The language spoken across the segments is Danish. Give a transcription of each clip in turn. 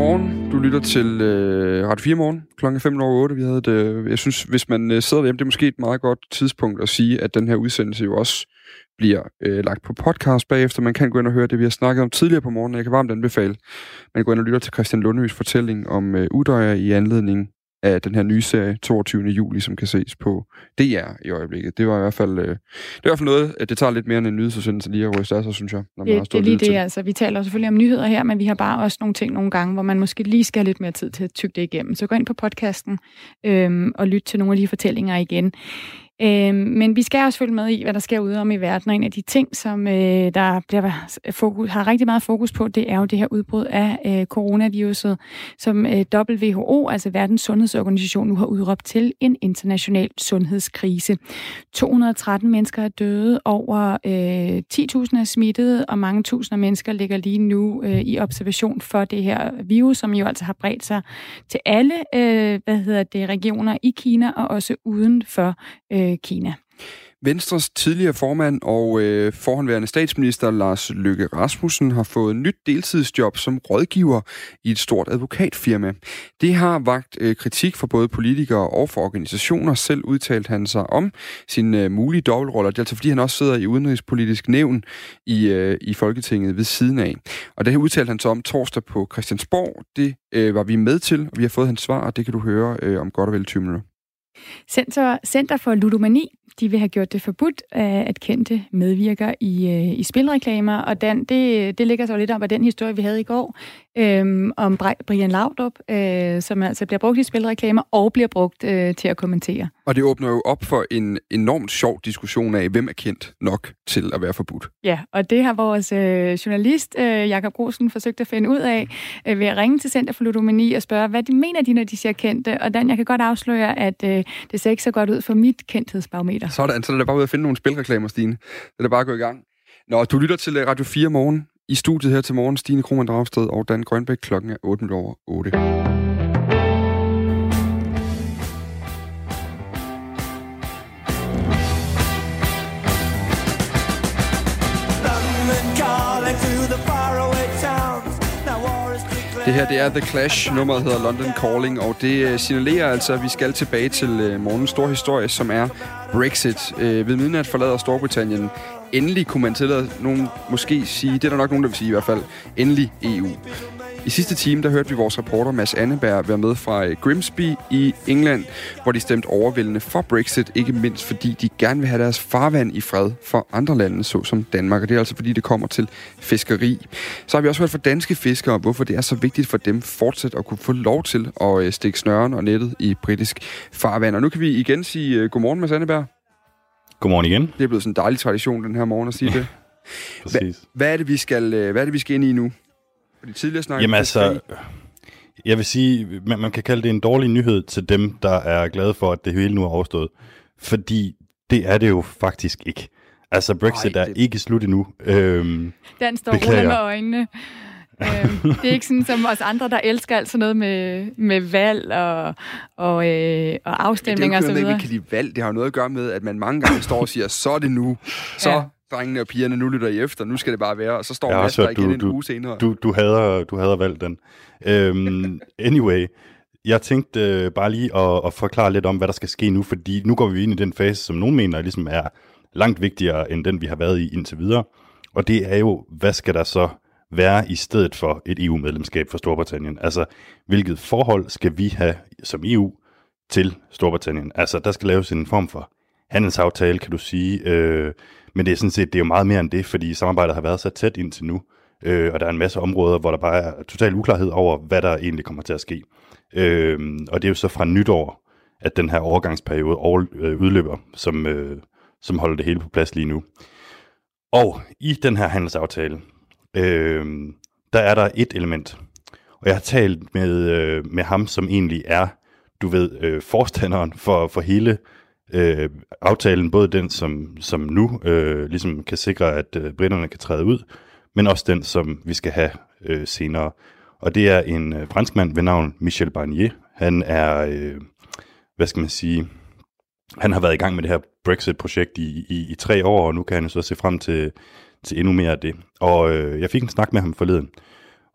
Godmorgen. Du lytter til øh, Radio 4 morgen klokken 5 over 8. Vi havde et, øh, jeg synes, hvis man øh, sidder hjemme, det er måske et meget godt tidspunkt at sige, at den her udsendelse jo også bliver øh, lagt på podcast bagefter. Man kan gå ind og høre det, vi har snakket om tidligere på morgenen. Jeg kan varmt anbefale, man går ind og lytter til Christian Lundøs fortælling om øh, Udøjer i anledning af den her nye serie 22. juli, som kan ses på DR i øjeblikket. Det var i hvert fald, øh, det var i hvert fald noget, at det tager lidt mere end en nyhedsudsendelse lige at ryste af sig, synes jeg. Når man det, det er lige det, til. altså. Vi taler selvfølgelig om nyheder her, men vi har bare også nogle ting nogle gange, hvor man måske lige skal have lidt mere tid til at tygge det igennem. Så gå ind på podcasten øhm, og lyt til nogle af de fortællinger igen. Øh, men vi skal også følge med i, hvad der sker ude om i verden, og en af de ting, som øh, der bliver fokus, har rigtig meget fokus på, det er jo det her udbrud af øh, coronaviruset, som øh, WHO, altså Verdens Sundhedsorganisation, nu har udråbt til en international sundhedskrise. 213 mennesker er døde, over øh, 10.000 er smittet, og mange tusinder mennesker ligger lige nu øh, i observation for det her virus, som jo altså har bredt sig til alle øh, hvad hedder det, regioner i Kina og også uden for øh, øh, Kina. Venstres tidligere formand og øh, forhåndværende statsminister Lars Løkke Rasmussen har fået nyt deltidsjob som rådgiver i et stort advokatfirma. Det har vagt øh, kritik fra både politikere og for organisationer. Selv udtalt han sig om sin øh, mulige dobbeltroller. Det er altså fordi, han også sidder i udenrigspolitisk nævn i, øh, i Folketinget ved siden af. Og det her udtalte han så om torsdag på Christiansborg. Det øh, var vi med til, og vi har fået hans svar, og det kan du høre øh, om godt og vel 20 minutter. Center, Center for Ludomani de vil have gjort det forbudt, at kendte medvirker i, øh, i spilreklamer, og den, det, det ligger så lidt op af den historie, vi havde i går, øhm, om Brian Laudrup, øh, som altså bliver brugt i spilreklamer og bliver brugt øh, til at kommentere. Og det åbner jo op for en enormt sjov diskussion af, hvem er kendt nok til at være forbudt. Ja, og det har vores øh, journalist øh, Jakob Rosen forsøgt at finde ud af øh, ved at ringe til Center for Ludomani og spørge, hvad de mener de, når de siger kendte. Og Dan, jeg kan godt afsløre, at øh, det ser ikke så godt ud for mit kendthedsbarometer. Sådan, så er det bare ud at finde nogle spilreklamer, Stine. Det er bare at gå i gang. Nå, du lytter til øh, Radio 4 morgen. I studiet her til morgen, Stine Krohmann Dragsted og Dan Grønbæk. Klokken er 8 over 8. Det her, det er The Clash. Nummeret hedder London Calling, og det øh, signalerer altså, at vi skal tilbage til øh, morgens store historie, som er Brexit. Øh, ved midnat forlader Storbritannien endelig, kunne man tillade nogen måske sige, det er der nok nogen, der vil sige i hvert fald, endelig EU. I sidste time, der hørte vi vores reporter Mads Anneberg være med fra øh, Grimsby i England, hvor de stemte overvældende for Brexit, ikke mindst fordi de gerne vil have deres farvand i fred for andre lande, såsom Danmark, og det er altså fordi, det kommer til fiskeri. Så har vi også hørt fra danske fiskere, hvorfor det er så vigtigt for dem fortsat at kunne få lov til at øh, stikke snøren og nettet i britisk farvand. Og nu kan vi igen sige øh, godmorgen, Mads Anneberg. Godmorgen igen. Det er blevet sådan en dejlig tradition den her morgen at sige det. Præcis. Hva, hvad, er det, vi skal, hvad er det, vi skal ind i nu? Fordi tidligere snakkede Jamen altså, jeg vil sige, man, man kan kalde det en dårlig nyhed til dem, der er glade for, at det hele nu er overstået. Fordi det er det jo faktisk ikke. Altså, Brexit Ej, det... er ikke slut endnu. Øhm, Den står rundt med øjnene. øhm, det er ikke sådan som os andre, der elsker alt sådan noget med, med valg og, og, øh, og afstemninger og så videre. Det er jo ikke, vi kan lide valg. Det har noget at gøre med, at man mange gange står og siger, så er det nu. Så ja drengene og pigerne, nu lytter I efter, nu skal det bare være, og så står Mads der igen du, en uge senere. Du, du, hader, du hader valg den. Um, anyway, jeg tænkte uh, bare lige at, at forklare lidt om, hvad der skal ske nu, fordi nu går vi ind i den fase, som nogen mener ligesom er langt vigtigere, end den vi har været i indtil videre. Og det er jo, hvad skal der så være i stedet for et EU-medlemskab for Storbritannien? Altså, hvilket forhold skal vi have som EU til Storbritannien? Altså, der skal laves en form for handelsaftale, kan du sige. Øh, men det er sådan set det er jo meget mere end det, fordi samarbejdet har været så tæt indtil nu, øh, og der er en masse områder, hvor der bare er total uklarhed over, hvad der egentlig kommer til at ske. Øh, og det er jo så fra nytår, at den her overgangsperiode over, øh, udløber, som, øh, som holder det hele på plads lige nu. Og i den her handelsaftale, øh, der er der et element, og jeg har talt med, øh, med ham, som egentlig er, du ved, øh, forstanderen for, for hele øh, aftalen, både den, som, som nu øh, ligesom kan sikre, at øh, britterne kan træde ud, men også den, som vi skal have øh, senere. Og det er en øh, franskmand ved navn Michel Barnier. Han er, øh, hvad skal man sige, han har været i gang med det her Brexit-projekt i, i, i tre år, og nu kan han så se frem til, til endnu mere af det. Og øh, jeg fik en snak med ham forleden,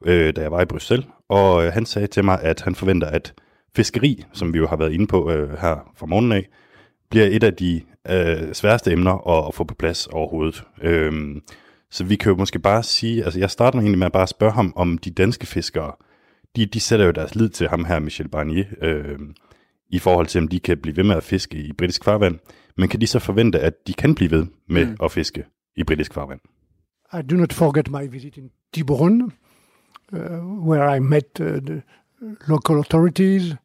øh, da jeg var i Bruxelles, og øh, han sagde til mig, at han forventer, at fiskeri, som vi jo har været inde på øh, her fra morgenen af, bliver et af de øh, sværeste emner at, at få på plads overhovedet. Øhm, så vi kan jo måske bare sige, altså jeg starter egentlig med at bare spørge ham, om de danske fiskere, de, de sætter jo deres lid til ham her, Michel Barnier, øh, i forhold til, om de kan blive ved med at fiske i britisk farvand. Men kan de så forvente, at de kan blive ved med mm. at fiske i britisk farvand? I do not forget my visit in Tiburon, uh, where I met uh, the local authorities,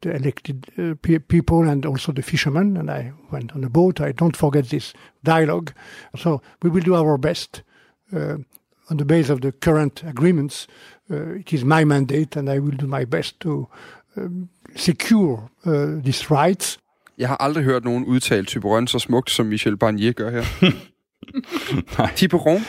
the elected uh, pe- people, and also the fishermen. And I went on a boat. I don't forget this dialogue. So we will do our best uh, on the basis of the current agreements. Uh, it is my mandate, and I will do my best to um, secure uh, these rights. Jeg har aldrig hørt nogen udtale Tiburon så smukt, som Michel Barnier gør her. Tiburon?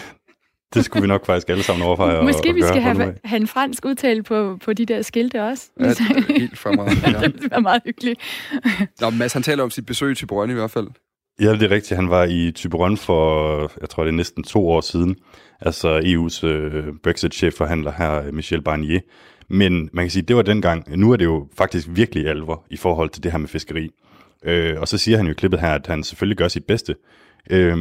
Det skulle vi nok faktisk alle sammen overveje Måske at, vi at skal gøre have, have en fransk udtale på, på de der skilte også. Ja, det er helt fremragende. Ja. det ville være meget hyggeligt. Nå, Mads, han taler om sit besøg i Tiburon i hvert fald. Ja, det er rigtigt. Han var i Tiburon for, jeg tror det er næsten to år siden. Altså EU's øh, Brexit-chefforhandler her, Michel Barnier. Men man kan sige, det var dengang. Nu er det jo faktisk virkelig alvor i forhold til det her med fiskeri. Øh, og så siger han jo i klippet her, at han selvfølgelig gør sit bedste. Øh,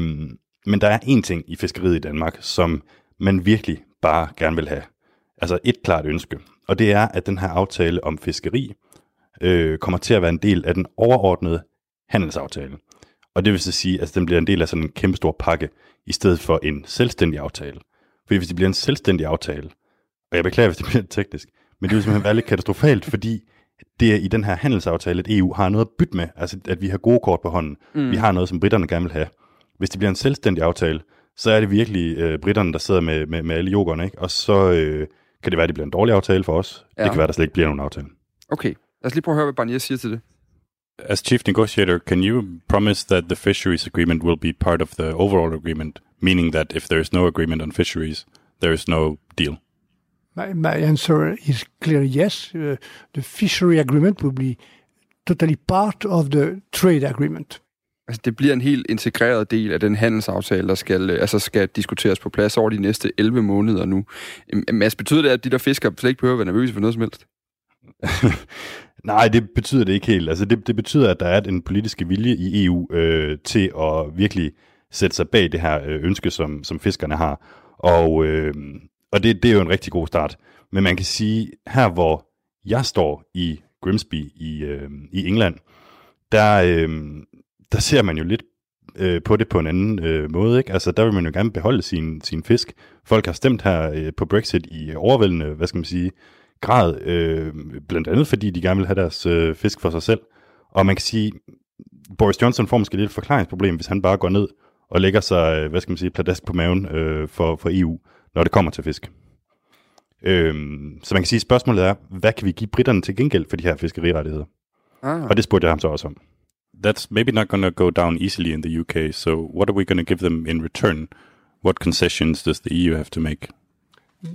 men der er en ting i fiskeriet i Danmark, som man virkelig bare gerne vil have. Altså et klart ønske. Og det er, at den her aftale om fiskeri øh, kommer til at være en del af den overordnede handelsaftale. Og det vil så sige, at den bliver en del af sådan en kæmpe stor pakke, i stedet for en selvstændig aftale. Fordi hvis det bliver en selvstændig aftale, og jeg beklager, hvis det bliver teknisk, men det vil simpelthen være lidt katastrofalt, fordi det er i den her handelsaftale, at EU har noget at bytte med, altså at vi har gode kort på hånden. Mm. Vi har noget, som britterne gerne vil have. Hvis det bliver en selvstændig aftale, så er det virkelig øh, britterne, der sidder med, med, med alle jokerne, ikke? og så øh, kan det være, at det bliver en dårlig aftale for os. Ja. Det kan være, at der slet ikke bliver nogen aftale. Okay, lad os lige prøve at høre, hvad Barnier siger til det. As chief negotiator, can you promise that the fisheries agreement will be part of the overall agreement, meaning that if there is no agreement on fisheries, there is no deal? My, my answer is clearly yes. Uh, the fishery agreement will be totally part of the trade agreement. Altså, det bliver en helt integreret del af den handelsaftale, der skal, øh, altså skal diskuteres på plads over de næste 11 måneder nu. Mads, betyder det, at de der fiskere slet ikke behøver at være nervøse for noget som helst? Nej, det betyder det ikke helt. Altså, det, det betyder, at der er en politisk vilje i EU øh, til at virkelig sætte sig bag det her øh, ønske, som, som fiskerne har. Og, øh, og det, det er jo en rigtig god start. Men man kan sige, her hvor jeg står i Grimsby i, øh, i England, der, øh, der ser man jo lidt øh, på det på en anden øh, måde. Ikke? Altså, der vil man jo gerne beholde sin, sin fisk. Folk har stemt her øh, på Brexit i overvældende, hvad skal man sige, grad, øh, blandt andet fordi de gerne vil have deres øh, fisk for sig selv. Og man kan sige, Boris Johnson får måske lidt et forklaringsproblem, hvis han bare går ned og lægger sig, øh, hvad skal man sige, pladask på maven øh, for, for EU, når det kommer til fisk. Øh, så man kan sige, spørgsmålet er, hvad kan vi give britterne til gengæld for de her fiskerirettigheder? Ah. Og det spurgte jeg ham så også om. That's maybe not going to go down easily in the UK. So, what are we going to give them in return? What concessions does the EU have to make?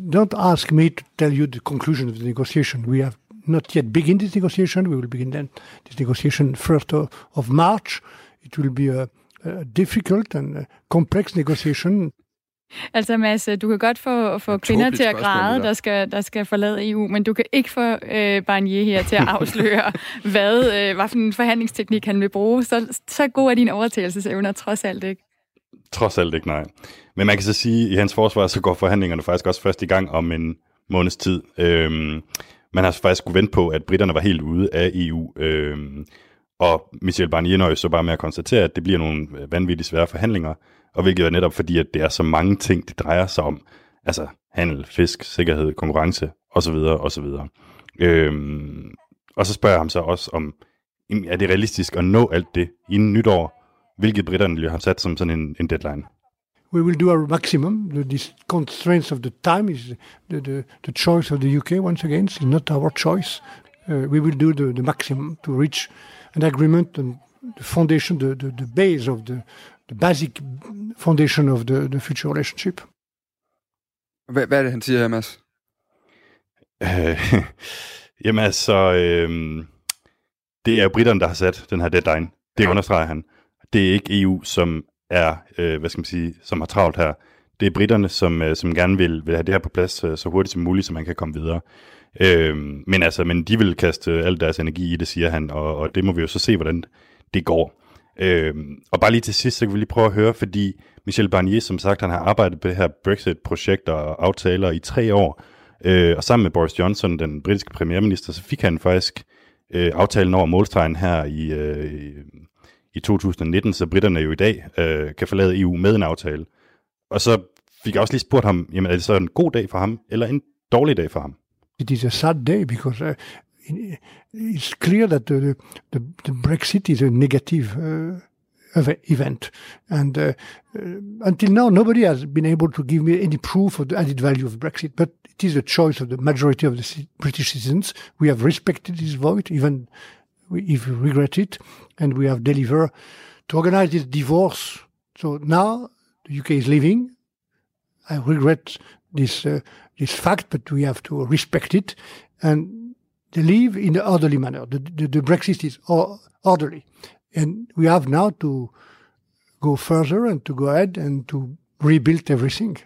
Don't ask me to tell you the conclusion of the negotiation. We have not yet begun this negotiation. We will begin then this negotiation first of, March. It will be a, a difficult and a complex negotiation. Altså Mads, du kan godt få, få kvinder til at græde, der. der skal, der skal forlade EU, men du kan ikke få øh, Barnier her til at afsløre, hvad, øh, hvad for en forhandlingsteknik han vil bruge. Så, så god er dine overtagelsesevner trods alt ikke. Trods alt ikke, nej. Men man kan så sige, at i hans forsvar, så går forhandlingerne faktisk også først i gang om en måneds tid. Øhm, man har faktisk skulle vente på, at britterne var helt ude af EU. Øhm, og Michel Barnier nøjes så bare med at konstatere, at det bliver nogle vanvittigt svære forhandlinger, og hvilket er netop fordi, at det er så mange ting, det drejer sig om. Altså handel, fisk, sikkerhed, konkurrence osv. osv. Øhm, og så spørger jeg ham så også om, er det realistisk at nå alt det inden nytår, hvilket britterne lige har sat som sådan en, en deadline. We will do our maximum. The, these constraints of the time is the, the, the choice of the UK once again. is not our choice. Uh, we will do the, the maximum to reach an agreement and the foundation, the, the, the base of the, the basic foundation of the, the future relationship. Hvad, hvad er det, han siger her, Mads? Øh, jamen altså, øh, det er jo britterne, der har sat den her deadline. Det understreger han. Det er ikke EU, som er, øh, hvad skal man sige, som har travlt her. Det er britterne, som, øh, som gerne vil, vil have det her på plads øh, så hurtigt som muligt, så man kan komme videre. Øh, men altså, men de vil kaste al deres energi i det, siger han, og, og det må vi jo så se, hvordan det går. Øh, og bare lige til sidst, så kan vi lige prøve at høre, fordi Michel Barnier, som sagt, han har arbejdet på det her Brexit-projekt og aftaler i tre år, øh, og sammen med Boris Johnson, den britiske premierminister, så fik han faktisk øh, aftalen over målstregen her i, øh, i 2019, så britterne jo i dag øh, kan forlade EU med en aftale. Og så fik jeg også lige spurgt ham, jamen er det så en god dag for ham, eller en dårlig dag for ham? It is a sad day because uh, it's clear that the, the, the Brexit is a negative uh, event. And uh, uh, until now, nobody has been able to give me any proof of the added value of Brexit. But it is a choice of the majority of the British citizens. We have respected this vote, even if we regret it, and we have delivered to organize this divorce. So now the UK is leaving. I regret this uh, this fact, but we have to respect it, and they leave in an orderly manner. The, the, the Brexit is orderly, and we have now to go further and to go ahead and to rebuild everything.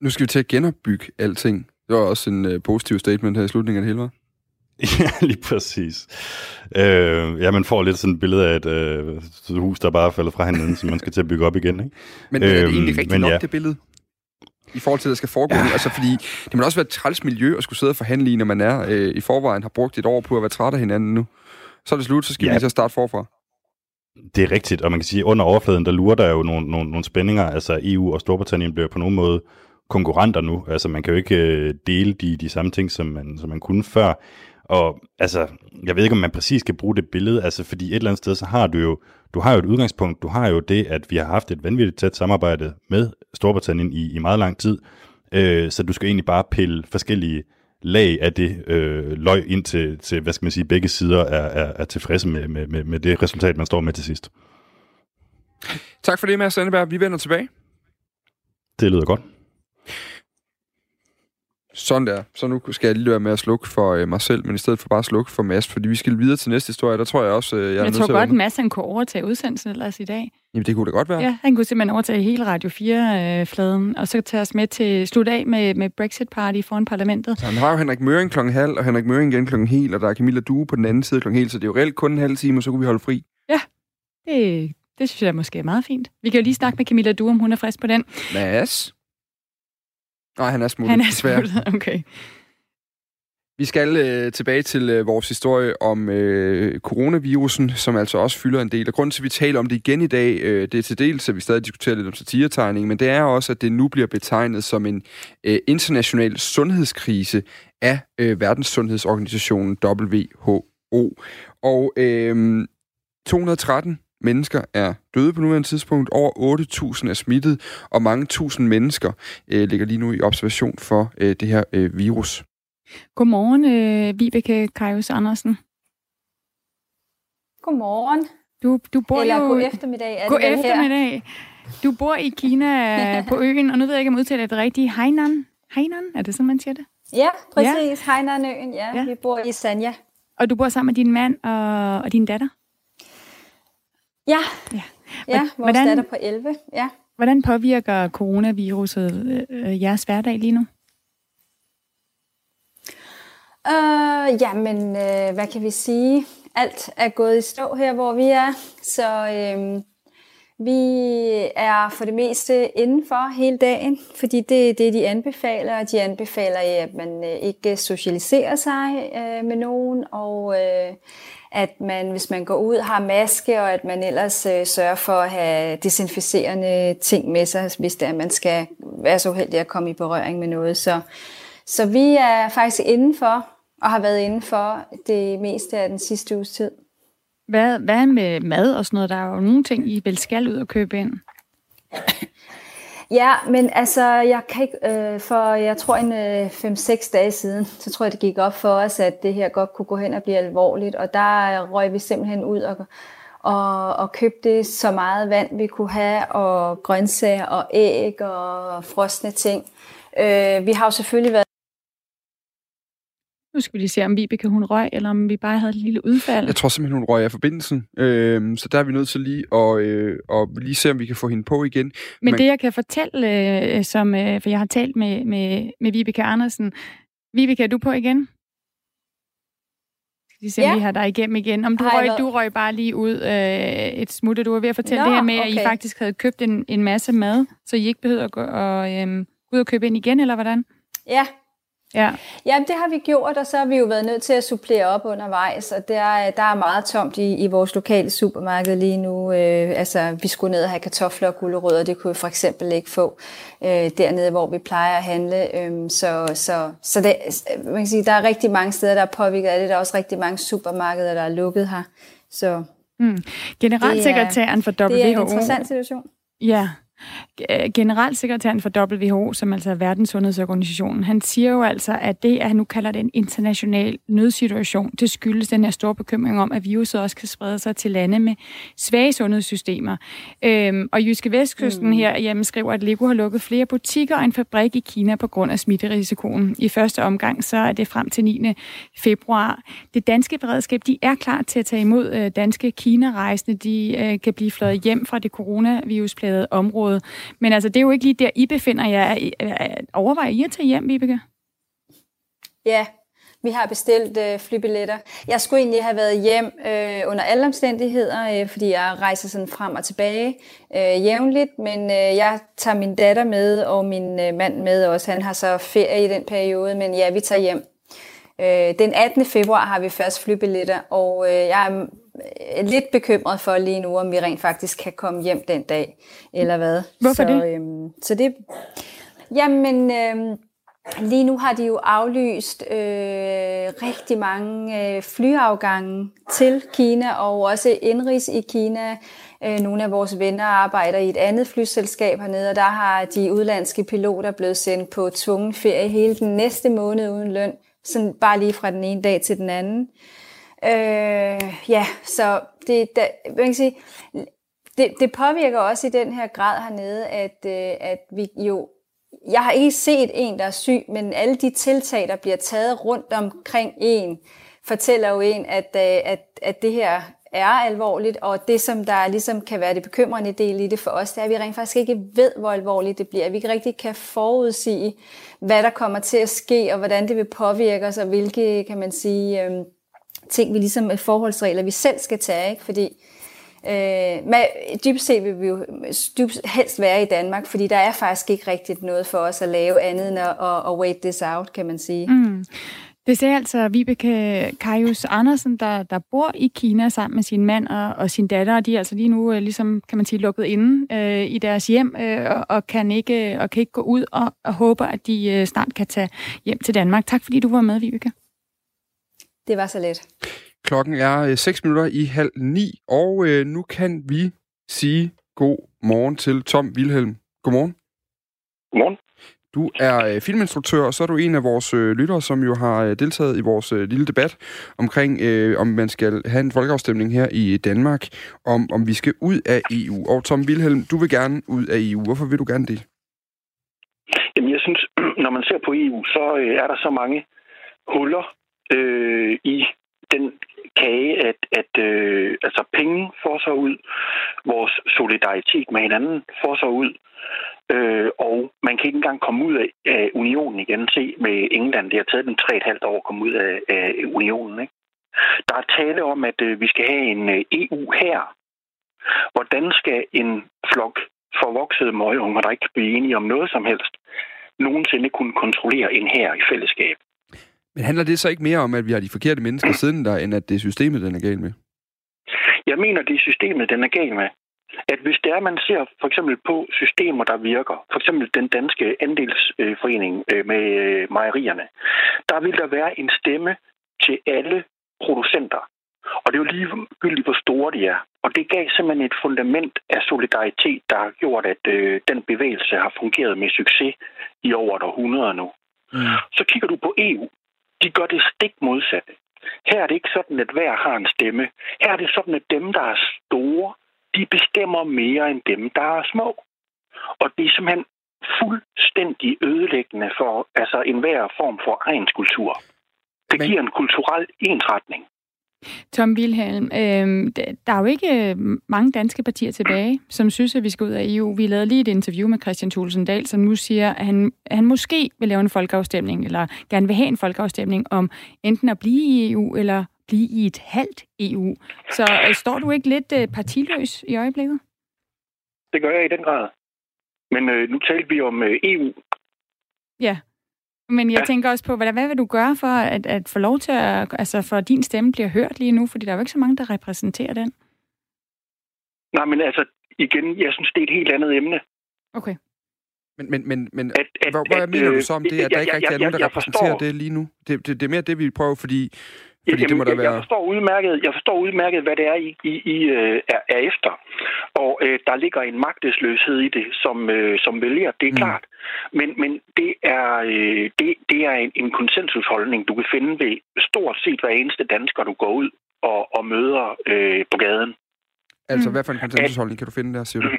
Nu skal vi til at genopbygge alting. Det var også en uh, positiv statement her i slutningen af det hele, var? ja, lige præcis. Øh, ja, man får lidt sådan et billede af et øh, hus, der bare er faldet fra hinanden, som man skal til at bygge op igen. Ikke? Men er det øhm, egentlig rigtigt nok, ja. det billede? I forhold til, at der skal foregå ja. Altså, fordi det må også være et træls miljø at skulle sidde og forhandle i, når man er øh, i forvejen har brugt et år på at være træt af hinanden nu. Så er det slut, så skal ja. vi lige så starte forfra. Det er rigtigt, og man kan sige, at under overfladen, der lurer der jo nogle, nogle, nogle spændinger. Altså EU og Storbritannien bliver på nogen måde konkurrenter nu. Altså man kan jo ikke øh, dele de, de samme ting, som man, som man kunne før. Og altså, jeg ved ikke, om man præcis kan bruge det billede, altså fordi et eller andet sted, så har du jo, du har jo et udgangspunkt, du har jo det, at vi har haft et vanvittigt tæt samarbejde med Storbritannien i, i meget lang tid, øh, så du skal egentlig bare pille forskellige lag af det øh, løg ind til, til, hvad skal man sige, begge sider er, er, er tilfredse med, med, med, med det resultat, man står med til sidst. Tak for det, Mads Sandeberg. Vi vender tilbage. Det lyder godt. Sådan der. Så nu skal jeg lige være med at slukke for øh, mig selv, men i stedet for bare at slukke for Mads, fordi vi skal videre til næste historie. Der tror jeg også, øh, jeg er Jeg tror godt, Mads han kunne overtage udsendelsen ellers i dag. Jamen, det kunne det godt være. Ja, han kunne simpelthen overtage hele Radio 4-fladen, øh, og så tage os med til slut af med, med Brexit-party foran parlamentet. Så han har jo Henrik Møring klokken halv, og Henrik Møring igen klokken hel, og der er Camilla Due på den anden side klokken hel, så det er jo reelt kun en halv time, og så kunne vi holde fri. Ja, det, det synes jeg måske er meget fint. Vi kan jo lige snakke med Camilla Due, om hun er frisk på den. Mads? Nej, han er smuttet. Han er smuttet, okay. Vi skal øh, tilbage til øh, vores historie om øh, coronavirusen, som altså også fylder en del. Og grunden til, at vi taler om det igen i dag, øh, det er til dels, at vi stadig diskuterer lidt om satiretegning, men det er også, at det nu bliver betegnet som en øh, international sundhedskrise af øh, Verdenssundhedsorganisationen WHO. Og øh, 213 mennesker er døde på nuværende tidspunkt. Over 8.000 er smittet, og mange tusind mennesker øh, ligger lige nu i observation for øh, det her øh, virus. Godmorgen, øh, Vibeke Kajus Andersen. Godmorgen. Du, du bor Eller jo... god eftermiddag. Er god det eftermiddag. Her? Du bor i Kina på øen, og nu ved jeg ikke, om jeg udtaler det rigtigt. Hainan? Hainan? Er det sådan, man siger det? Ja, præcis. Ja. Hainanøen, ja. ja. Vi bor i Sanya. Og du bor sammen med din mand og, og din datter? Ja, ja. ja vores hvordan, datter på 11. Ja. Hvordan påvirker coronaviruset øh, jeres hverdag lige nu? Uh, jamen, uh, hvad kan vi sige? Alt er gået i stå her, hvor vi er. Så uh, vi er for det meste indenfor hele dagen, fordi det er det, de anbefaler. Og de anbefaler, at man ikke socialiserer sig uh, med nogen, og uh, at man, hvis man går ud, har maske, og at man ellers øh, sørger for at have desinficerende ting med sig, hvis det er, at man skal være så uheldig at komme i berøring med noget. Så så vi er faktisk indenfor, og har været indenfor det meste af den sidste uges tid. Hvad, hvad med mad og sådan noget? Der er jo nogle ting, I vel skal ud og købe ind. Ja, men altså, jeg kan ikke, øh, for jeg tror en øh, 5-6 dage siden, så tror jeg, det gik op for os, at det her godt kunne gå hen og blive alvorligt, og der øh, røg vi simpelthen ud og, og, og købte så meget vand, vi kunne have, og grøntsager og æg og frosne ting. Øh, vi har jo selvfølgelig været nu skal vi lige se, om Vibeke hun røg, eller om vi bare havde et lille udfald. Jeg tror simpelthen, hun røg af forbindelsen. Øh, så der er vi nødt til lige at, øh, at lige se, om vi kan få hende på igen. Men Man... det, jeg kan fortælle, øh, som, øh, for jeg har talt med, med, med Vibeke Andersen. Vibeke, er du på igen? lige se, ja. vi har dig igennem igen. Om du røg, du røg bare lige ud øh, et smut, og du var ved at fortælle Nå, det her med, okay. at I faktisk havde købt en, en masse mad, så I ikke behøvede at gå og, øh, ud og købe ind igen, eller hvordan? Ja, Ja. ja, det har vi gjort, og så har vi jo været nødt til at supplere op undervejs, og der, der er meget tomt i, i vores lokale supermarked lige nu. Øh, altså, vi skulle ned og have kartofler og gulerødder, det kunne vi for eksempel ikke få øh, dernede, hvor vi plejer at handle. Øh, så så, så det, man kan sige, der er rigtig mange steder, der er påvirket af det. Der er også rigtig mange supermarkeder, der er lukket her. Så mm. Generalsekretæren for WHO... Det er en interessant situation. Ja, generalsekretæren for WHO, som altså er Verdenssundhedsorganisationen, han siger jo altså, at det, at han nu kalder det en international nødsituation, det skyldes den her store bekymring om, at viruset også kan sprede sig til lande med svage sundhedssystemer. Øhm, og Jyske Vestkysten mm. her hjemme skriver, at Lego har lukket flere butikker og en fabrik i Kina på grund af smitterisikoen. I første omgang så er det frem til 9. februar. Det danske beredskab, de er klar til at tage imod øh, danske Kina-rejsende. De øh, kan blive fløjet hjem fra det coronavirusplagede område område. Men altså, det er jo ikke lige der, I befinder jer. Overvejer I at tage hjem, Vibeke? Ja, vi har bestilt øh, flybilletter. Jeg skulle egentlig have været hjem øh, under alle omstændigheder, øh, fordi jeg rejser sådan frem og tilbage øh, jævnligt, men øh, jeg tager min datter med og min øh, mand med også. Han har så ferie i den periode, men ja, vi tager hjem. Øh, den 18. februar har vi først flybilletter, og øh, jeg er lidt bekymret for lige nu, om vi rent faktisk kan komme hjem den dag, eller hvad. Hvorfor så, det? Øhm, så det... Jamen, øhm, lige nu har de jo aflyst øh, rigtig mange øh, flyafgange til Kina, og også indrigs i Kina. Øh, nogle af vores venner arbejder i et andet flyselskab hernede, og der har de udlandske piloter blevet sendt på tvungen ferie hele den næste måned uden løn, sådan bare lige fra den ene dag til den anden. Øh, ja, så det, da, man kan sige, det, det påvirker også i den her grad hernede, at, øh, at vi jo jeg har ikke set en, der er syg, men alle de tiltag, der bliver taget rundt omkring en, fortæller jo en, at, øh, at, at det her er alvorligt, og det, som der ligesom kan være det bekymrende del i det for os, det er, at vi rent faktisk ikke ved, hvor alvorligt det bliver. Vi ikke rigtig kan forudsige, hvad der kommer til at ske, og hvordan det vil påvirke os, og hvilke, kan man sige, øh, ting, vi ligesom øh, forholdsregler, vi selv skal tage, ikke? fordi øh, med, dybest set vil vi jo dybest helst være i Danmark, fordi der er faktisk ikke rigtigt noget for os at lave andet end at, at, at wait this out, kan man sige. Mm. Det ser altså Vibeke Kajus Andersen, der, der bor i Kina sammen med sin mand og, og sin datter, og de er altså lige nu øh, ligesom, kan man sige, lukket inde øh, i deres hjem øh, og, og, kan ikke, og kan ikke gå ud og, og håber, at de øh, snart kan tage hjem til Danmark. Tak fordi du var med, Vibeke. Det var så let. Klokken er 6 øh, minutter i halv ni, og øh, nu kan vi sige god morgen til Tom Wilhelm. Godmorgen. Godmorgen. Du er øh, filminstruktør, og så er du en af vores øh, lyttere, som jo har øh, deltaget i vores øh, lille debat omkring, øh, om man skal have en folkeafstemning her i Danmark, om, om vi skal ud af EU. Og Tom Wilhelm, du vil gerne ud af EU. Hvorfor vil du gerne det? Jamen, jeg synes, når man ser på EU, så øh, er der så mange huller øh, i den kage, at, at øh, altså penge får sig ud, vores solidaritet med hinanden får sig ud, øh, og man kan ikke engang komme ud af, af unionen igen. Se med England, det har taget dem tre et halvt år at komme ud af, af unionen. Ikke? Der er tale om, at øh, vi skal have en øh, EU her. Hvordan skal en flok forvoksede møgeunger, der ikke blive enige om noget som helst, nogensinde kunne kontrollere en her i fællesskab? Men handler det så ikke mere om, at vi har de forkerte mennesker siden der, end at det er systemet, den er gal med? Jeg mener, det er systemet, den er gal med. At hvis det er, man ser for eksempel på systemer, der virker, for eksempel den danske andelsforening øh, med øh, mejerierne, der vil der være en stemme til alle producenter. Og det er jo ligegyldigt, hvor store de er. Og det gav simpelthen et fundament af solidaritet, der har gjort, at øh, den bevægelse har fungeret med succes i over et århundrede nu. Mm. Så kigger du på EU, de gør det stik modsatte. Her er det ikke sådan, at hver har en stemme. Her er det sådan, at dem, der er store, de bestemmer mere end dem, der er små. Og det er simpelthen fuldstændig ødelæggende for altså enhver form for egenskultur. Det Men... giver en kulturel ensretning. Tom Wilhelm, øh, der er jo ikke øh, mange danske partier tilbage, som synes, at vi skal ud af EU. Vi lavede lige et interview med Christian Thulesen Dahl, som nu siger, at han, han måske vil lave en folkeafstemning, eller gerne vil have en folkeafstemning om enten at blive i EU eller blive i et halvt EU. Så øh, står du ikke lidt øh, partiløs i øjeblikket? Det gør jeg i den grad. Men øh, nu talte vi om øh, EU. Ja, men jeg Ja. tænker også på, hvad, hvad vil du gøre for at, at få lov til at, altså for at din stemme bliver hørt lige nu? Fordi der er jo ikke så mange, der repræsenterer den. Nej, men altså, igen, jeg synes, det er et helt andet emne. Okay. Men, men, men, men At, at, hvor, hvor at, mener du øh, så om det, at der jeg- ikke jeg- rigtig er nogen, jeg- der jeg repræsenterer forstår- det lige nu? Det, det, det er mere det, vi prøver, fordi, fordi det Jamen, må da jeg- Jeg være... forstår udmærket, jeg forstår udmærket hvad det er, I, I, I øh, er, er efter. Og øh, der ligger en magtesløshed i det, som, øh, som vælger, det er Mm. klart. Men, men det er, øh, det, det er en, en konsensusholdning, du kan finde ved stort set hver eneste dansker, du går ud og, og møder øh, på gaden. Altså, Mm. hvad for en konsensusholdning kan du finde der, siger du?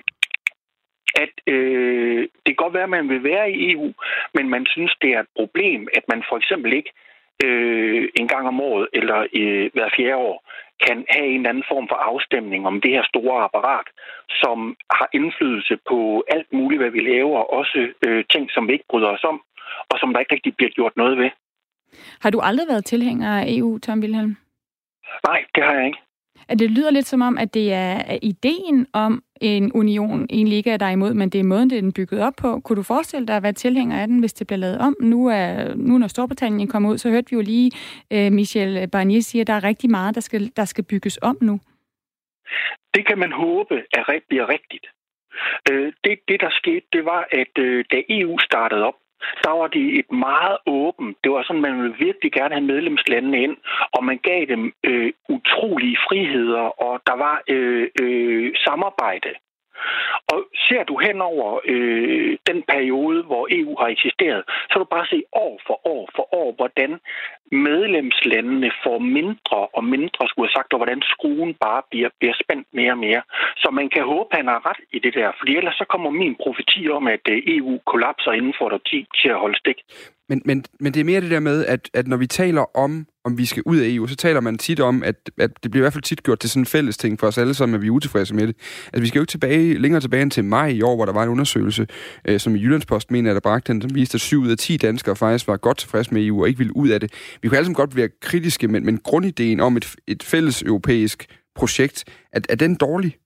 At øh, det kan godt være, at man vil være i EU, men man synes, det er et problem, at man for eksempel ikke øh, en gang om året eller øh, hver fjerde år kan have en eller anden form for afstemning om det her store apparat, som har indflydelse på alt muligt, hvad vi laver, også øh, ting, som vi ikke bryder os om, og som der ikke rigtig bliver gjort noget ved. Har du aldrig været tilhænger af EU, Tom Wilhelm? Nej, det har jeg ikke. At det lyder lidt som om, at det er er ideen om en union egentlig ikke er der imod, men det er måden, det er den bygget op på. Kunne du forestille dig at være tilhænger af den, hvis det bliver lavet om? Nu, er, nu når Storbritannien kommer ud, så hørte vi jo lige øh, Michel Barnier sige, at der er rigtig meget, der skal, der skal bygges om nu. Det kan man håbe er, bliver rigtigt. Øh, det, det, der skete, det var, at øh, da EU startede op, der var de et meget åbent. Det var sådan, man ville virkelig gerne have medlemslandene ind, og man gav dem øh, utrolige friheder, og der var øh, øh, samarbejde. Og ser du hen over øh, den periode, hvor EU har eksisteret, så kan du bare se år for år for år, hvordan medlemslandene får mindre og mindre, skulle jeg sagt, og hvordan skruen bare bliver, bliver spændt mere og mere. Så man kan håbe, at han har ret i det der, for ellers så kommer min profeti om, at øh, EU kollapser inden for et årti til at holde stik. Men, men, men det er mere det der med, at, at når vi taler om, om vi skal ud af EU, så taler man tit om, at, at det bliver i hvert fald tit gjort til sådan en fælles ting for os alle sammen, at vi er utilfredse med det. Altså vi skal jo ikke tilbage, længere tilbage end til maj i år, hvor der var en undersøgelse, øh, som i Jyllandspost mener, at der bragte den, som viste, at 7 ud af 10 danskere faktisk var godt tilfredse med EU og ikke ville ud af det. Vi kunne alle sammen godt være kritiske, men, men grundideen om et, et fælles europæisk projekt, er, er den dårlig?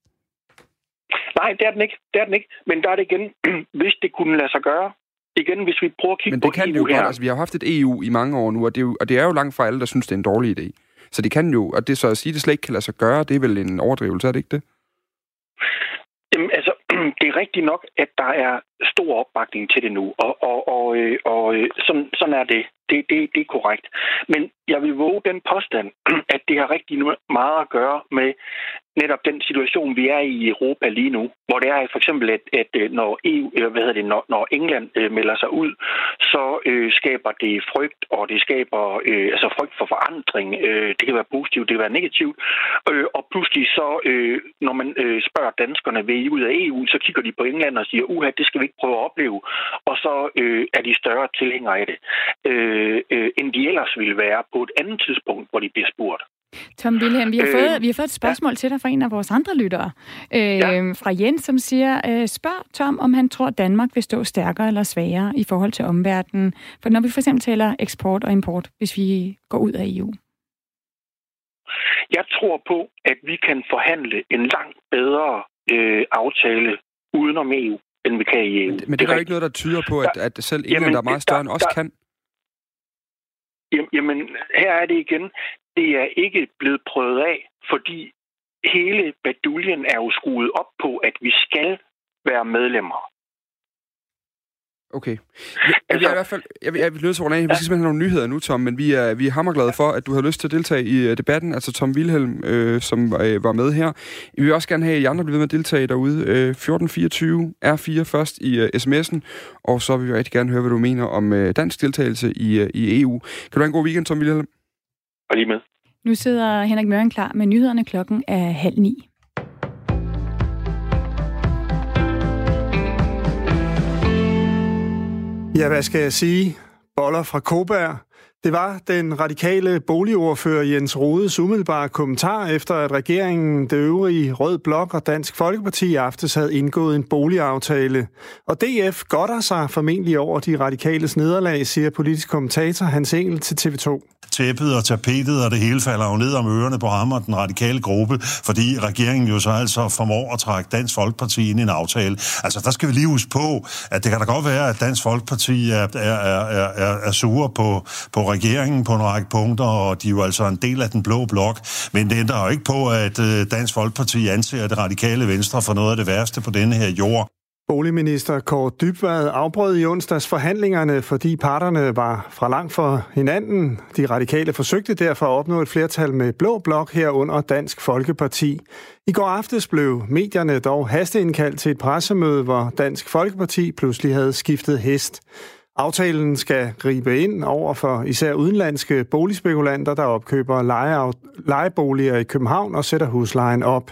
Nej, det er den ikke. Det er den ikke. Men der er det igen, hvis det kunne lade sig gøre. Igen, hvis vi prøver at kigge Men på det kan EU det jo her. godt. Altså, vi har haft et EU i mange år nu, og det, er jo, og det er jo langt fra alle, der synes, det er en dårlig idé. Så det kan jo, og det så at sige, det slet ikke kan lade sig gøre, det er vel en overdrivelse, er det ikke det? Jamen, altså, det er rigtigt nok, at der er stor opbakning til det nu, og, og, og, øh, og øh, sådan, sådan er det. Det, det. det er korrekt. Men jeg vil våge den påstand, at det har rigtig meget at gøre med netop den situation, vi er i i Europa lige nu, hvor det er for eksempel, at, at øh, når, EU, eller hvad hedder det, når, når England øh, melder sig ud, så øh, skaber det frygt, og det skaber øh, altså frygt for forandring. Øh, det kan være positivt, det kan være negativt. Øh, og pludselig så, øh, når man øh, spørger danskerne, vil I ud af EU, så kigger de på England og siger, uha, det skal vi ikke prøve at opleve. Og så øh, er de større tilhængere af det, øh, øh, end de ellers ville være på et andet tidspunkt, hvor de bliver spurgt. Tom Wilhelm, vi har, Øh, fået, vi har fået et spørgsmål ja. til dig fra en af vores andre lyttere. Øh, ja. Fra Jens, som siger, øh, spørg Tom, om han tror, Danmark vil stå stærkere eller svagere i forhold til omverdenen. For når vi for eksempel taler eksport og import, hvis vi går ud af EU. Jeg tror på, at vi kan forhandle en langt bedre øh, aftale udenom EU, end vi kan i EU. Men det, er der jo ikke noget, der tyder på, at, at selv England, Jamen, der er meget større end der- os, der- kan. Jamen, her er det igen. Det er ikke blevet prøvet af, fordi hele baduljen er jo skruet op på, at vi skal være medlemmer. Okay. Jeg, jeg, jeg, er i hvert fald, jeg, jeg, jeg vil nødt til at runde af. Vi skal simpelthen have nogle nyheder nu, Tom, men vi er, vi er hammerglade for, at du har lyst til at deltage i uh, debatten. Altså Tom Wilhelm, øh, som øh, var med her. Vi vil også gerne have, at I andre bliver med at deltage derude. Øh, 1424 R4 først i uh, sms'en, og så vil vi rigtig gerne høre, hvad du mener om uh, dansk deltagelse i, uh, i EU. Kan du have en god weekend, Tom Wilhelm? Og lige med. Nu sidder Henrik Møring klar med nyhederne klokken er halv ni. Ja, hvad skal jeg sige? Boller fra Koberg, det var den radikale boligordfører Jens Rodes umiddelbare kommentar efter, at regeringen, det øvrige Rød Blok og Dansk Folkeparti i aftes havde indgået en boligaftale. Og DF godter sig formentlig over de radikales nederlag, siger politisk kommentator Hans Engel til TV2 tæppet og tapetet, og det hele falder jo ned om ørerne på ham og den radikale gruppe, fordi regeringen jo så altså formår at trække Dansk Folkeparti ind i en aftale. Altså, der skal vi lige huske på, at det kan da godt være, at Dansk Folkeparti er, er, er, er, er sure på, på regeringen på en række punkter, og de er jo altså en del af den blå blok, men det ændrer jo ikke på, at øh, Dansk Folkeparti anser det radikale venstre for noget af det værste på denne her jord. Boligminister Kåre Dybvad afbrød i onsdags forhandlingerne, fordi parterne var fra langt for hinanden. De radikale forsøgte derfor at opnå et flertal med Blå Blok herunder Dansk Folkeparti. I går aftes blev medierne dog hasteindkaldt til et pressemøde, hvor Dansk Folkeparti pludselig havde skiftet hest. Aftalen skal gribe ind over for især udenlandske boligspekulanter, der opkøber lejeboliger i København og sætter huslejen op.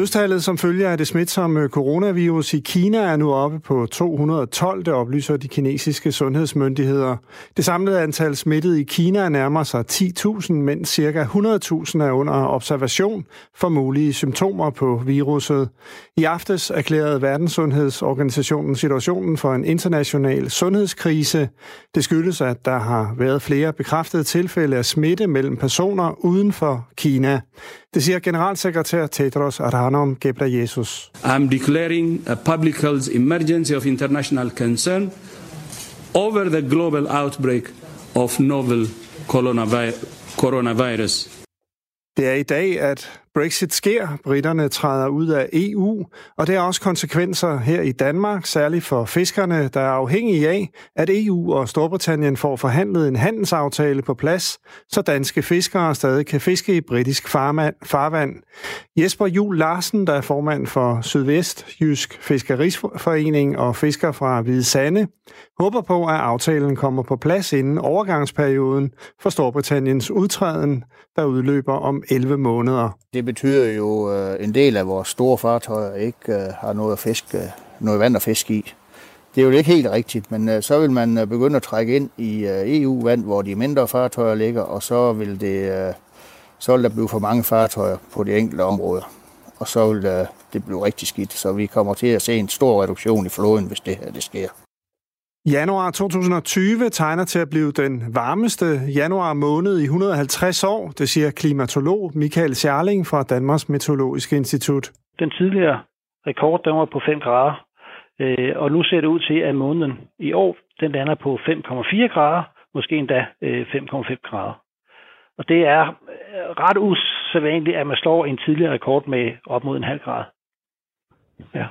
Dødstallet som følge af det smitsomme øh, coronavirus i Kina er nu oppe på 212, det oplyser de kinesiske sundhedsmyndigheder. Det samlede antal smittede i Kina nærmer sig 10.000, mens ca. 100.000 er under observation for mulige symptomer på viruset. I aftes erklærede Verdenssundhedsorganisationen situationen for en international sundhedskrise. Det skyldes, at der har været flere bekræftede tilfælde af smitte mellem personer uden for Kina. Det siger generalsekretær Tedros Adhanom Ghebreyesus. I'm declaring a public health emergency of international concern over the global outbreak of novel coronavirus. Det er i dag, at Brexit sker. Britterne træder ud af EU, og det har også konsekvenser her i Danmark, særligt for fiskerne, der er afhængige af, at EU og Storbritannien får forhandlet en handelsaftale på plads, så danske fiskere stadig kan fiske i britisk farvand. Jesper Jul Larsen, der er formand for Sydvest Jysk Fiskeriforening og fisker fra Hvide Sande, håber på, at aftalen kommer på plads inden overgangsperioden for Storbritanniens udtræden, der udløber om 11 måneder. Det betyder jo, at en del af vores store fartøjer ikke øh, har noget, at fiske, øh, noget vand at fiske i. Det er jo ikke helt rigtigt, men så vil man begynde at trække ind i EU-vand, hvor de mindre fartøjer ligger, og så vil, det, så vil der blive for mange fartøjer på de enkelte områder. Og så vil det blive rigtig skidt, så vi kommer til at se en stor reduktion i floden, hvis det her det sker. Januar 2020 tegner til at blive den varmeste januar måned i 150 år, det siger klimatolog Michael Scherling fra Danmarks Meteorologiske Institut. Den tidligere rekord, den var på 5 grader, øh, og nu ser det ud til, at måneden i år, den lander på 5,4 grader, måske endda øh, 5,5 grader. Og det er øh, ret usædvanligt, at man slår en tidligere rekord med op mod en halv grad. Ja.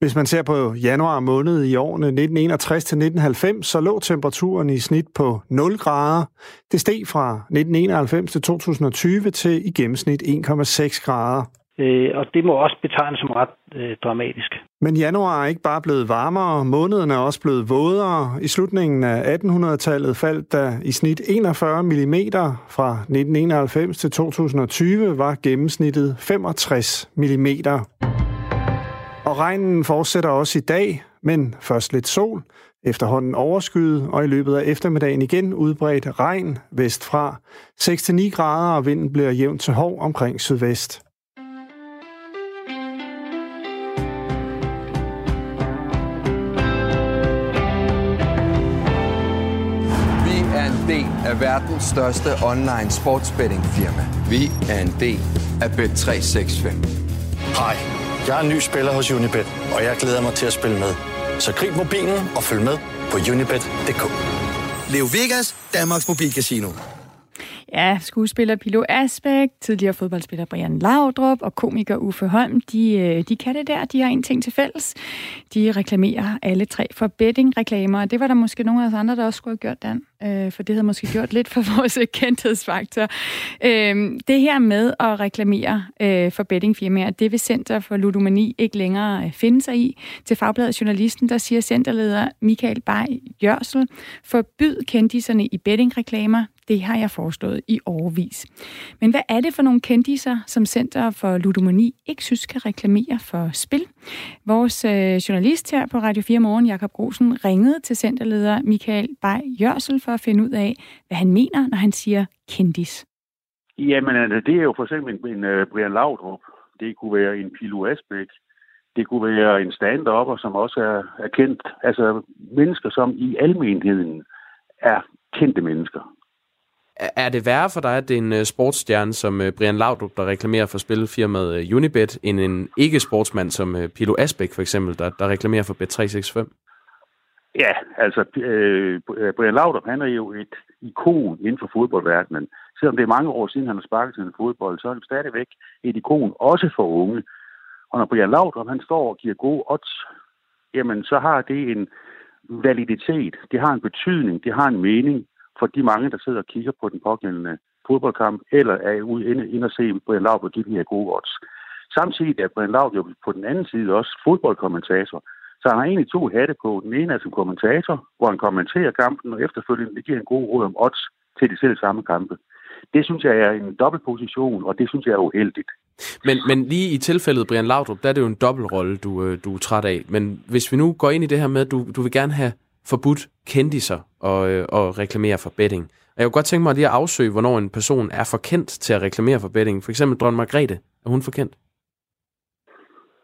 Hvis man ser på januar måned i årene 1961 til 1990, så lå temperaturen i snit på 0 grader. Det steg fra 1991 til 2020 til i gennemsnit 1,6 grader. Øh, og det må også betegnes som ret øh, dramatisk. Men januar er ikke bare blevet varmere, måneden er også blevet vådere. I slutningen af 1800-tallet faldt der i snit 41 mm. Fra 1991 til 2020 var gennemsnittet 65 mm. Og regnen fortsætter også i dag, men først lidt sol, efterhånden overskyet, og i løbet af eftermiddagen igen udbredt regn vestfra. 6-9 grader, og vinden bliver jævnt til hård omkring sydvest. Vi er en del af verdens største online sportsbetting firma. Vi er en del af Bet365. Hej. Jeg er en ny spiller hos Unibet, og jeg glæder mig til at spille med. Så grib mobilen og følg med på unibet.dk. Leo Vegas, Danmarks mobilcasino. Ja, skuespiller Pilo Asbæk, tidligere fodboldspiller Brian Laudrup og komiker Uffe Holm, de, øh, de kan det der. De har en ting til fælles. De reklamerer alle tre for bettingreklamer. det var der måske nogle af os andre, der også skulle have gjort, Dan. øh, for det havde måske gjort lidt for vores kendthedsfaktor. Øh, det her med at reklamere øh, for bettingfirmaer, det vil Center for Ludomani ikke længere øh, finde sig i. Til Fagbladet Journalisten, der siger centerleder Michael Bay Jørsel, forbyd kendiserne i bettingreklamer. Det har jeg foreslået i overvis. Men hvad er det for nogle kendiser, som Center for Ludomani ikke synes kan reklamere for spil? Vores øh, journalist her på Radio 4 Morgen, Jakob Grosen, ringede til centerleder Michael Bay Jørsel for at finde ud af, hvad han mener, når han siger kendis. Jamen, øh, det er jo for eksempel en, en uh, Brian Laudrup. Det kunne være en Pilo Asbæk. Det kunne være en stand-upper, som også er, er kendt. Altså mennesker, som i almenheden er kendte mennesker. Er det værre for dig, at det er en øh, sportsstjerne som øh, Brian Laudrup, der reklamerer for spilfirmaet øh, Unibet, end en ikke-sportsmand som Pilo Asbæk for eksempel, der, der reklamerer for Bet365? Ja, altså øh, Brian Laudrup, han er jo et ikon inden for fodboldverdenen. Selvom det er mange år siden, han har sparket til fodbold, så er han stadigvæk et ikon, også for unge. Og når Brian Laudrup, han står og giver gode odds, jamen så har det en validitet, det har en betydning, det har en mening, for de mange, der sidder og kigger på den pågældende fodboldkamp, eller er ude inde, inde og se Brian Laub og give de her gode odds. Samtidig er Brian Laub jo på den anden side også fodboldkommentator, så han har egentlig to hatte på. Den ene er som kommentator, hvor han kommenterer kampen, og efterfølgende giver en god råd om odds til de selv samme kampe. Det synes jeg er en dobbeltposition, og det synes jeg er uheldigt. Men, men lige i tilfældet Brian Laudrup, der er det jo en dobbeltrolle, du, øh, du er træt af. Men hvis vi nu går ind i det her med, at du, du vil gerne have forbudt kendiser og, øh, og reklamere for betting. Og jeg kunne godt tænke mig lige at afsøge, hvornår en person er for kendt til at reklamere for betting. For eksempel dronning Margrethe. Er hun for kendt?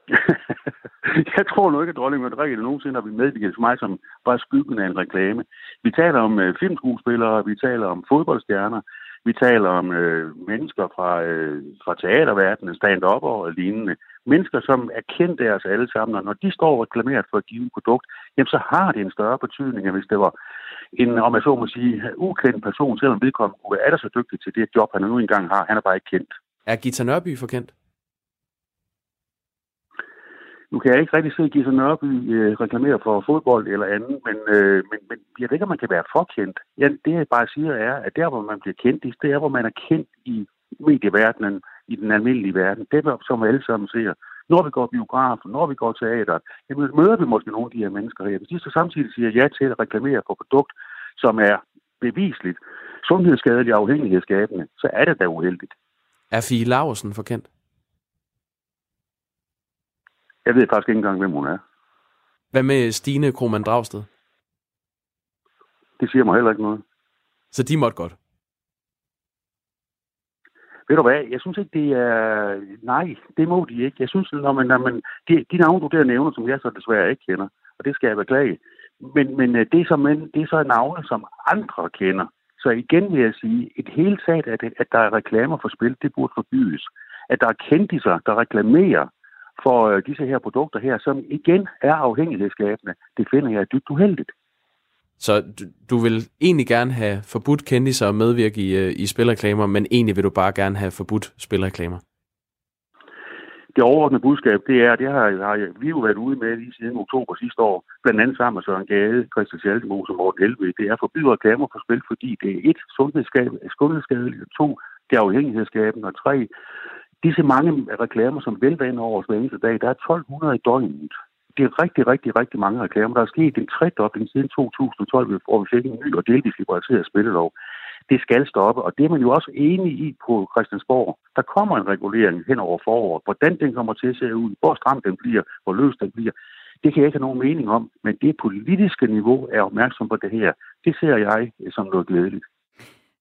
jeg tror nu ikke, at dronning Margrethe nogensinde har medvirket for mig som bare skyggen af en reklame. Vi taler om øh, filmskuespillere, vi taler om fodboldstjerner, vi taler om øh, mennesker fra, øh, fra teaterverdenen, stand-up og lignende. Mennesker, som er kendt af os alle sammen, og når de står og reklamerer for et givet produkt, jamen så har det en større betydning, end hvis det var en, om jeg så må sige, ukendt person, selvom vedkommende kunne være så dygtig til det job, han nu engang har. Han er bare ikke kendt. Er Gita Nørby for kendt? Nu kan jeg ikke rigtig se Gita Nørby øh, reklamere for fodbold eller andet, men, øh, men, men jeg ved ikke, om man kan være for kendt. Ja, det jeg bare siger er, at der, hvor man bliver kendt, det er, hvor man er kendt i medieverdenen, i den almindelige verden. Det er, som alle sammen ser. Når vi går biografen, når vi går teater, jamen møder vi måske nogle af de her mennesker her. Hvis de så samtidig siger ja til at reklamere for produkt, som er bevisligt sundhedsskadeligt og afhængighedsskabende, så er det da uheldigt. Er Fie Laversen for kendt? Jeg ved faktisk ikke engang, hvem hun er. Hvad med Stine Krohmann Dragsted? Det siger mig heller ikke noget. Så de måtte godt? Ved du hvad, jeg synes ikke, det er... Nej, det må de ikke. Jeg synes, når man, når man de, de navne, du der nævner, som jeg så desværre ikke kender, og det skal jeg beklage, men, men øh, det, er så, men, det er så navne, som andre kender. Så igen vil jeg sige, et helt taget, at, at der er reklamer for spil, det burde forbydes. At der er kendtiser, der reklamerer for øh, disse her produkter her, som igen er afhængighedsskabende, det finder jeg dybt uheldigt. Så du, du vil egentlig gerne have forbudt kendiser at medvirke i, øh, i spilreklamer, men egentlig vil du bare gerne have forbudt spilreklamer? Det overordnede budskab, det er, det har, har vi jo været ude med lige siden oktober sidste år, blandt andet sammen med Søren Gade, Christian Schaldemose og Morten Helve, Det er forbyde reklamer på spil, fordi det er et, sundhedsskadeligt, to, det er afhængighedsskabende, og tre, disse mange reklamer, som vælter ind over os hver eneste dag, der er 1200 i døgnet. Det er rigtig, rigtig, rigtig mange reklamer. Der er sket en tredobling siden 2012, hvor vi fik en ny og delvis liberaliseret spillelov. Det skal stoppe, og det er man jo også enig i på Christiansborg. Der kommer en regulering hen over foråret. Hvordan den kommer til at se ud, hvor stram den bliver, hvor løs den bliver, det kan jeg ikke have nogen mening om, men det politiske niveau er opmærksom på det her. Det ser jeg som noget glædeligt.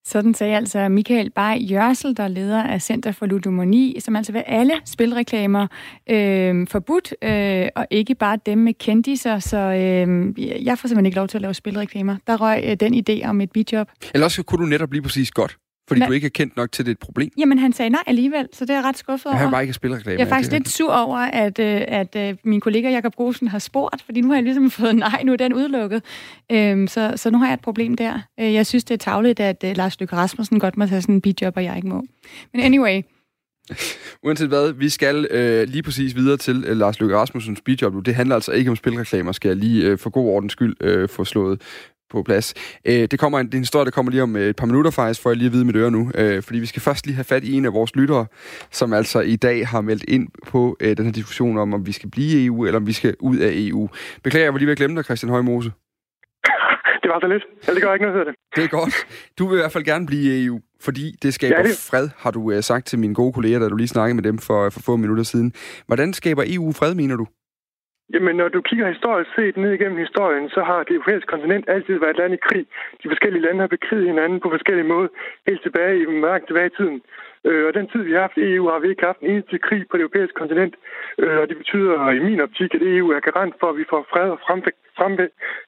Sådan sagde altså Michael Bay Jørsel, der er leder af Center for Ludomani, som altså vil alle spilreklamer øh, forbudt, øh, og ikke bare dem med kendiser, så øh, jeg får simpelthen ikke lov til at lave spilreklamer. Der røg øh, den idé om et bidjob. Eller også kunne du netop lige præcis godt fordi Men, du ikke er kendt nok til, det et problem. Jamen, han sagde nej alligevel, så det er jeg ret skuffet over. Han var ikke spilreklame. Jeg er faktisk lidt sur over, at, øh, at, at min kollega Jakob Rosen har spurgt, fordi nu har jeg ligesom fået nej, nu er den udelukket. Øhm, så, så nu har jeg et problem der. Øh, jeg synes, det er tavligt, at uh, Lars Løkke Rasmussen godt må tage sådan en bidjob, og jeg ikke må. Men anyway, Uanset hvad, vi skal øh, lige præcis videre til øh, Lars Løkke Rasmussens speedjob. Det handler altså ikke om spilreklamer, skal jeg lige øh, for god ordens skyld øh, få slået på plads. Øh, det kommer en, det er en historie, der kommer lige om øh, et par minutter faktisk, for jeg lige at vide mit øre nu. Øh, fordi vi skal først lige have fat i en af vores lyttere, som altså i dag har meldt ind på øh, den her diskussion om, om vi skal blive i EU, eller om vi skal ud af EU. Beklager, jeg var lige ved at glemme dig, Christian Højmose. Det var så lidt. Ja, det gør ikke noget, det. Det er godt. Du vil i hvert fald gerne blive i EU, fordi det skaber ja, det... fred, har du uh, sagt til mine gode kolleger, da du lige snakkede med dem for, for få minutter siden. Hvordan skaber EU fred, mener du? Jamen, når du kigger historisk set ned igennem historien, så har det europæiske kontinent altid været et land i krig. De forskellige lande har bekriget hinanden på forskellige måder, helt tilbage i mørkt tilbage i tiden. Øh, og den tid, vi har haft i EU, har vi ikke haft en eneste krig på det europæiske kontinent. Øh, og det betyder i min optik, at EU er garant for, at vi får fred og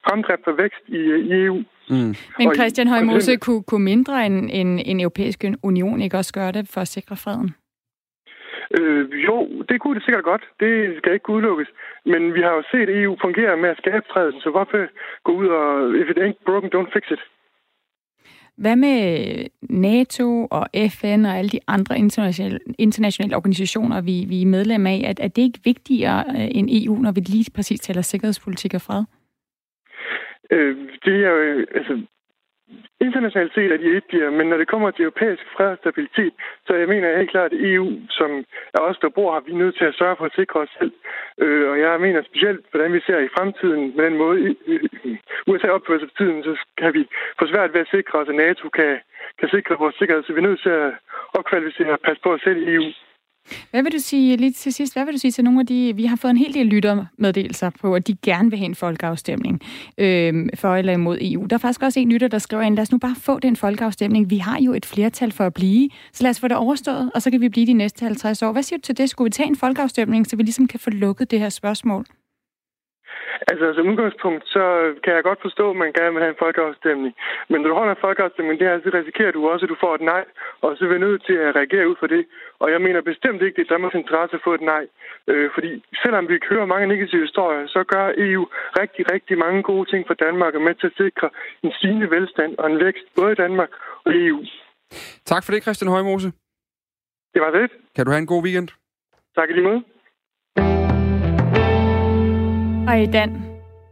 fremdrift og vækst i, i EU. Mm. Men Christian Højmose, kunne, kunne mindre end en, en europæisk union ikke også gøre det for at sikre freden? Øh, jo, det kunne det sikkert godt. Det skal ikke udelukkes. Men vi har jo set EU fungere med at skabe freden, så hvorfor gå ud og, if it ain't broken, don't fix it. Hvad med NATO og FN og alle de andre internationale, internationale organisationer, vi, vi er medlem af? Er, er det ikke vigtigere øh, end EU, når vi lige præcis taler sikkerhedspolitik og fred? Øh, det er jo, altså, Internationalt set er de vigtigere, men når det kommer til europæisk fred og stabilitet, så jeg mener helt klart, at EU, som er os, der bor her, vi er nødt til at sørge for at sikre os selv. Øh, og jeg mener specielt, hvordan vi ser i fremtiden, med den måde USA opfører sig for tiden, så kan vi få svært ved at sikre os, at NATO kan, kan sikre vores sikkerhed, så vi er nødt til at opkvalificere og passe på os selv i EU. Hvad vil du sige, lige til sidst, hvad vil du sige til nogle af de, vi har fået en hel del lyttermeddelelser på, at de gerne vil have en folkeafstemning øh, for eller imod EU. Der er faktisk også en lytter, der skriver ind, lad os nu bare få den folkeafstemning. Vi har jo et flertal for at blive, så lad os få det overstået, og så kan vi blive de næste 50 år. Hvad siger du til det? Skulle vi tage en folkeafstemning, så vi ligesom kan få lukket det her spørgsmål? Altså, som udgangspunkt, så kan jeg godt forstå, at man gerne vil have en folkeafstemning. Men når du holder en folkeafstemning, det her, så risikerer du også, at du får et nej, og så er vi nødt til at reagere ud for det. Og jeg mener bestemt ikke, det er Danmarks interesse at få et nej. Øh, fordi selvom vi hører mange negative historier, så gør EU rigtig, rigtig mange gode ting for Danmark og med til at sikre en stigende velstand og en vækst både i Danmark og i EU. Tak for det, Christian Højmose. Det var det. Kan du have en god weekend? Tak i lige måde. Og i Dan,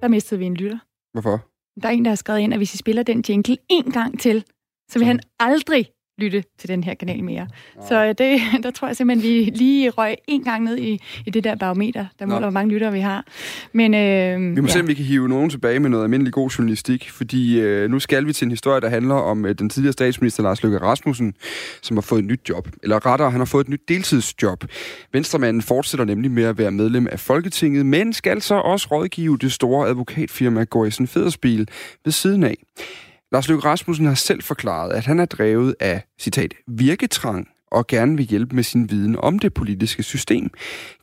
der mistede vi en lytter. Hvorfor? Der er en, der har skrevet ind, at hvis vi spiller den jingle en gang til, så vil han aldrig lytte til den her kanal mere. Ja. Så det, der tror jeg simpelthen, vi lige røg en gang ned i, i det der barometer, der måler, hvor mange lyttere vi har. Men, øh, vi må ja. se, om vi kan hive nogen tilbage med noget almindelig god journalistik, fordi øh, nu skal vi til en historie, der handler om øh, den tidligere statsminister Lars Løkke Rasmussen, som har fået et nyt job. Eller rettere, han har fået et nyt deltidsjob. Venstremanden fortsætter nemlig med at være medlem af Folketinget, men skal så også rådgive det store advokatfirma Gorisen Federspil ved siden af. Lars Løkke Rasmussen har selv forklaret, at han er drevet af, citat, virketrang og gerne vil hjælpe med sin viden om det politiske system.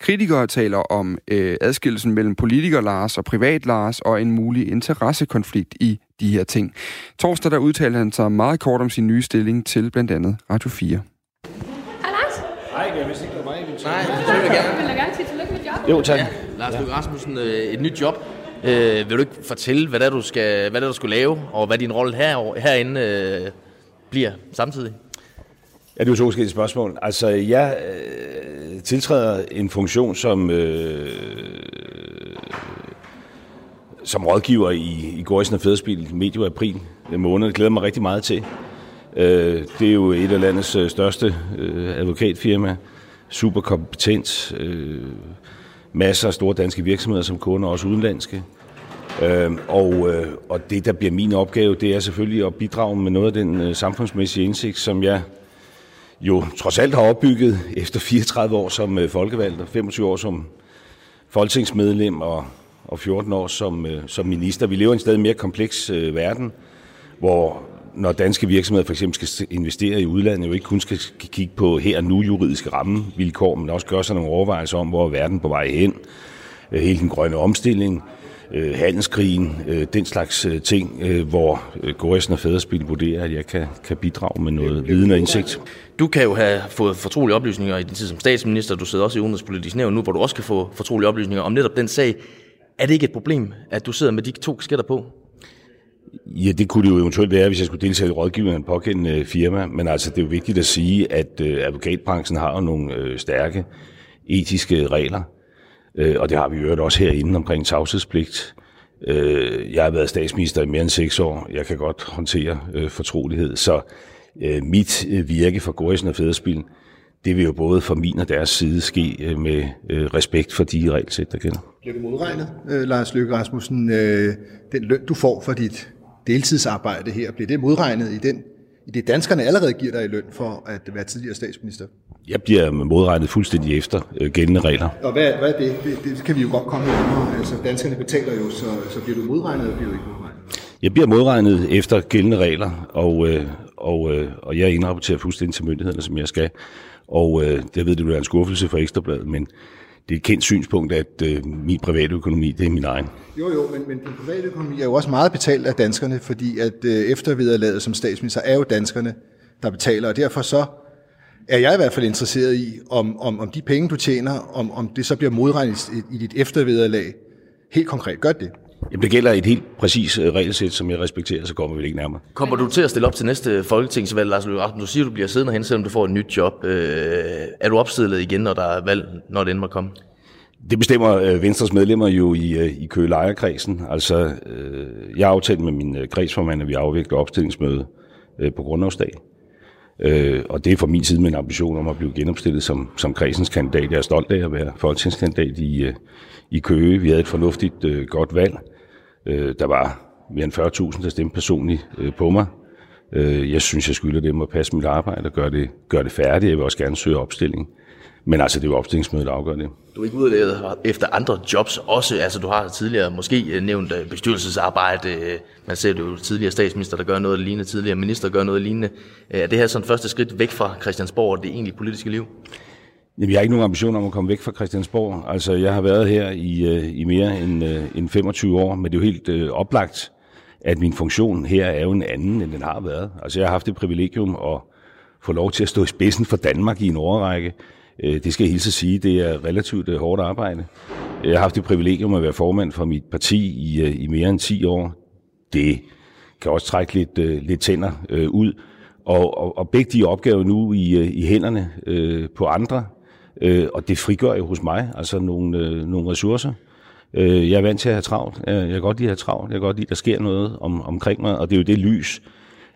Kritikere taler om øh, adskillelsen mellem politiker Lars og privat Lars og en mulig interessekonflikt i de her ting. Torsdag der udtalte han sig meget kort om sin nye stilling til blandt andet Radio 4. Hej Lars. Hej, jeg vidste ikke, det var mig. Nej, det vil jeg gerne. Vil jeg gerne sige tillykke med job? Jo, tak. Ja, Lars Løkke Rasmussen, øh, et nyt job. Øh, vil du ikke fortælle, hvad det er, du, skal, hvad det er, du skal lave, og hvad din rolle her, herinde øh, bliver samtidig? Ja, det er jo to forskellige spørgsmål. Altså, jeg øh, tiltræder en funktion som, øh, som rådgiver i, i Gorisen og Fæderspil medio april måned. Det glæder mig rigtig meget til. Øh, det er jo et af landets øh, største øh, advokatfirma. Super kompetent. Øh, masser af store danske virksomheder som kunder, også udenlandske. Øh, og, øh, og det, der bliver min opgave, det er selvfølgelig at bidrage med noget af den øh, samfundsmæssige indsigt, som jeg jo trods alt har opbygget efter 34 år som øh, folkevalgt og 25 år som folketingsmedlem og, og 14 år som, øh, som minister. Vi lever i en stadig mere kompleks øh, verden, hvor når danske virksomheder for eksempel skal investere i udlandet, jo ikke kun skal kigge på her og nu juridiske rammevilkår, men også gøre sig nogle overvejelser om, hvor er verden på vej hen, øh, hele den grønne omstilling, øh, handelskrigen, øh, den slags ting, hvor Gorisen og Fæderspil vurderer, at jeg kan, kan bidrage med noget viden og indsigt. Du kan jo have fået fortrolige oplysninger i din tid som statsminister, du sidder også i udenrigspolitisk nævn nu, hvor du også kan få fortrolige oplysninger om netop den sag. Er det ikke et problem, at du sidder med de to kasketter på? Ja, det kunne det jo eventuelt være, hvis jeg skulle deltage i rådgivning af en pågældende firma. Men altså, det er jo vigtigt at sige, at øh, advokatbranchen har jo nogle øh, stærke etiske regler. Øh, og det har vi jo også herinde omkring tavshedspligt. Øh, jeg har været statsminister i mere end seks år. Jeg kan godt håndtere øh, fortrolighed. Så øh, mit øh, virke for Gorisen og Fæderspil, det vil jo både fra min og deres side ske øh, med øh, respekt for de regelsæt, der gælder. Bliver du modregnet, øh, Lars Løkke Rasmussen? Øh, den løn, du får for dit deltidsarbejde her, bliver det modregnet i, den, i det, danskerne allerede giver dig i løn for at være tidligere statsminister? Jeg bliver modregnet fuldstændig efter øh, gældende regler. Og hvad, hvad er det? det? Det kan vi jo godt komme med. Altså, danskerne betaler jo, så, så bliver du modregnet, eller bliver du ikke modregnet? Jeg bliver modregnet efter gældende regler, og, øh, og, øh, og jeg indrapporterer fuldstændig til myndighederne, som jeg skal. Og øh, det ved, det bliver en skuffelse for Ekstrabladet, men det er et kendt synspunkt, at øh, min private økonomi, det er min egen. Jo, jo, men, men den private økonomi er jo også meget betalt af danskerne, fordi at øh, eftervederlaget som statsminister er jo danskerne, der betaler, og derfor så er jeg i hvert fald interesseret i, om, om, om de penge, du tjener, om, om det så bliver modregnet i, i dit eftervederlag. Helt konkret, gør det. Jamen, det gælder et helt præcis øh, regelsæt, som jeg respekterer, så kommer vi ikke nærmere. Kommer du til at stille op til næste folketingsvalg, Lars Løkke Rasmussen? Du siger, du bliver siddende hen, selvom du får et nyt job. Øh, er du opstillet igen, når der er valg, når det endelig må komme? Det bestemmer øh, Venstres medlemmer jo i, øh, i køge Altså, øh, jeg har aftalt med min kredsformand, at vi afvikler opstillingsmøde øh, på grundlovsdag. Øh, og det er fra min side med en ambition om at blive genopstillet som, som kredsens kandidat. Jeg er stolt af at være folketingskandidat i, i Køge. Vi havde et fornuftigt, øh, godt valg. Øh, der var mere end 40.000, der stemte personligt øh, på mig. Øh, jeg synes, jeg skylder dem at passe mit arbejde og gøre det, gøre det færdigt. Jeg vil også gerne søge opstilling. Men altså, det er jo opstillingsmødet, der afgør det. Du er ikke ude efter andre jobs også. Altså, du har tidligere måske øh, nævnt øh, bestyrelsesarbejde. Øh, man ser det jo tidligere statsminister, der gør noget lignende. Tidligere minister gør noget lignende. Er det her sådan første skridt væk fra Christiansborg og det egentlige politiske liv? Jamen, jeg har ikke nogen ambition om at komme væk fra Christiansborg. Altså, jeg har været her i, øh, i mere end, øh, end 25 år, men det er jo helt øh, oplagt, at min funktion her er jo en anden, end den har været. Altså, jeg har haft det privilegium at få lov til at stå i spidsen for Danmark i en overrække. Øh, det skal jeg hilse at sige, det er relativt øh, hårdt arbejde. Jeg har haft det privilegium at være formand for mit parti i, øh, i mere end 10 år. Det kan også trække lidt, øh, lidt tænder øh, ud. Og, og, og begge de opgaver nu i, i hænderne øh, på andre, øh, og det frigør jo hos mig altså nogle, øh, nogle ressourcer. Øh, jeg er vant til at have travlt. Jeg, kan godt lide at have travlt. Jeg kan godt lide, at der sker noget om, omkring mig, og det er jo det lys,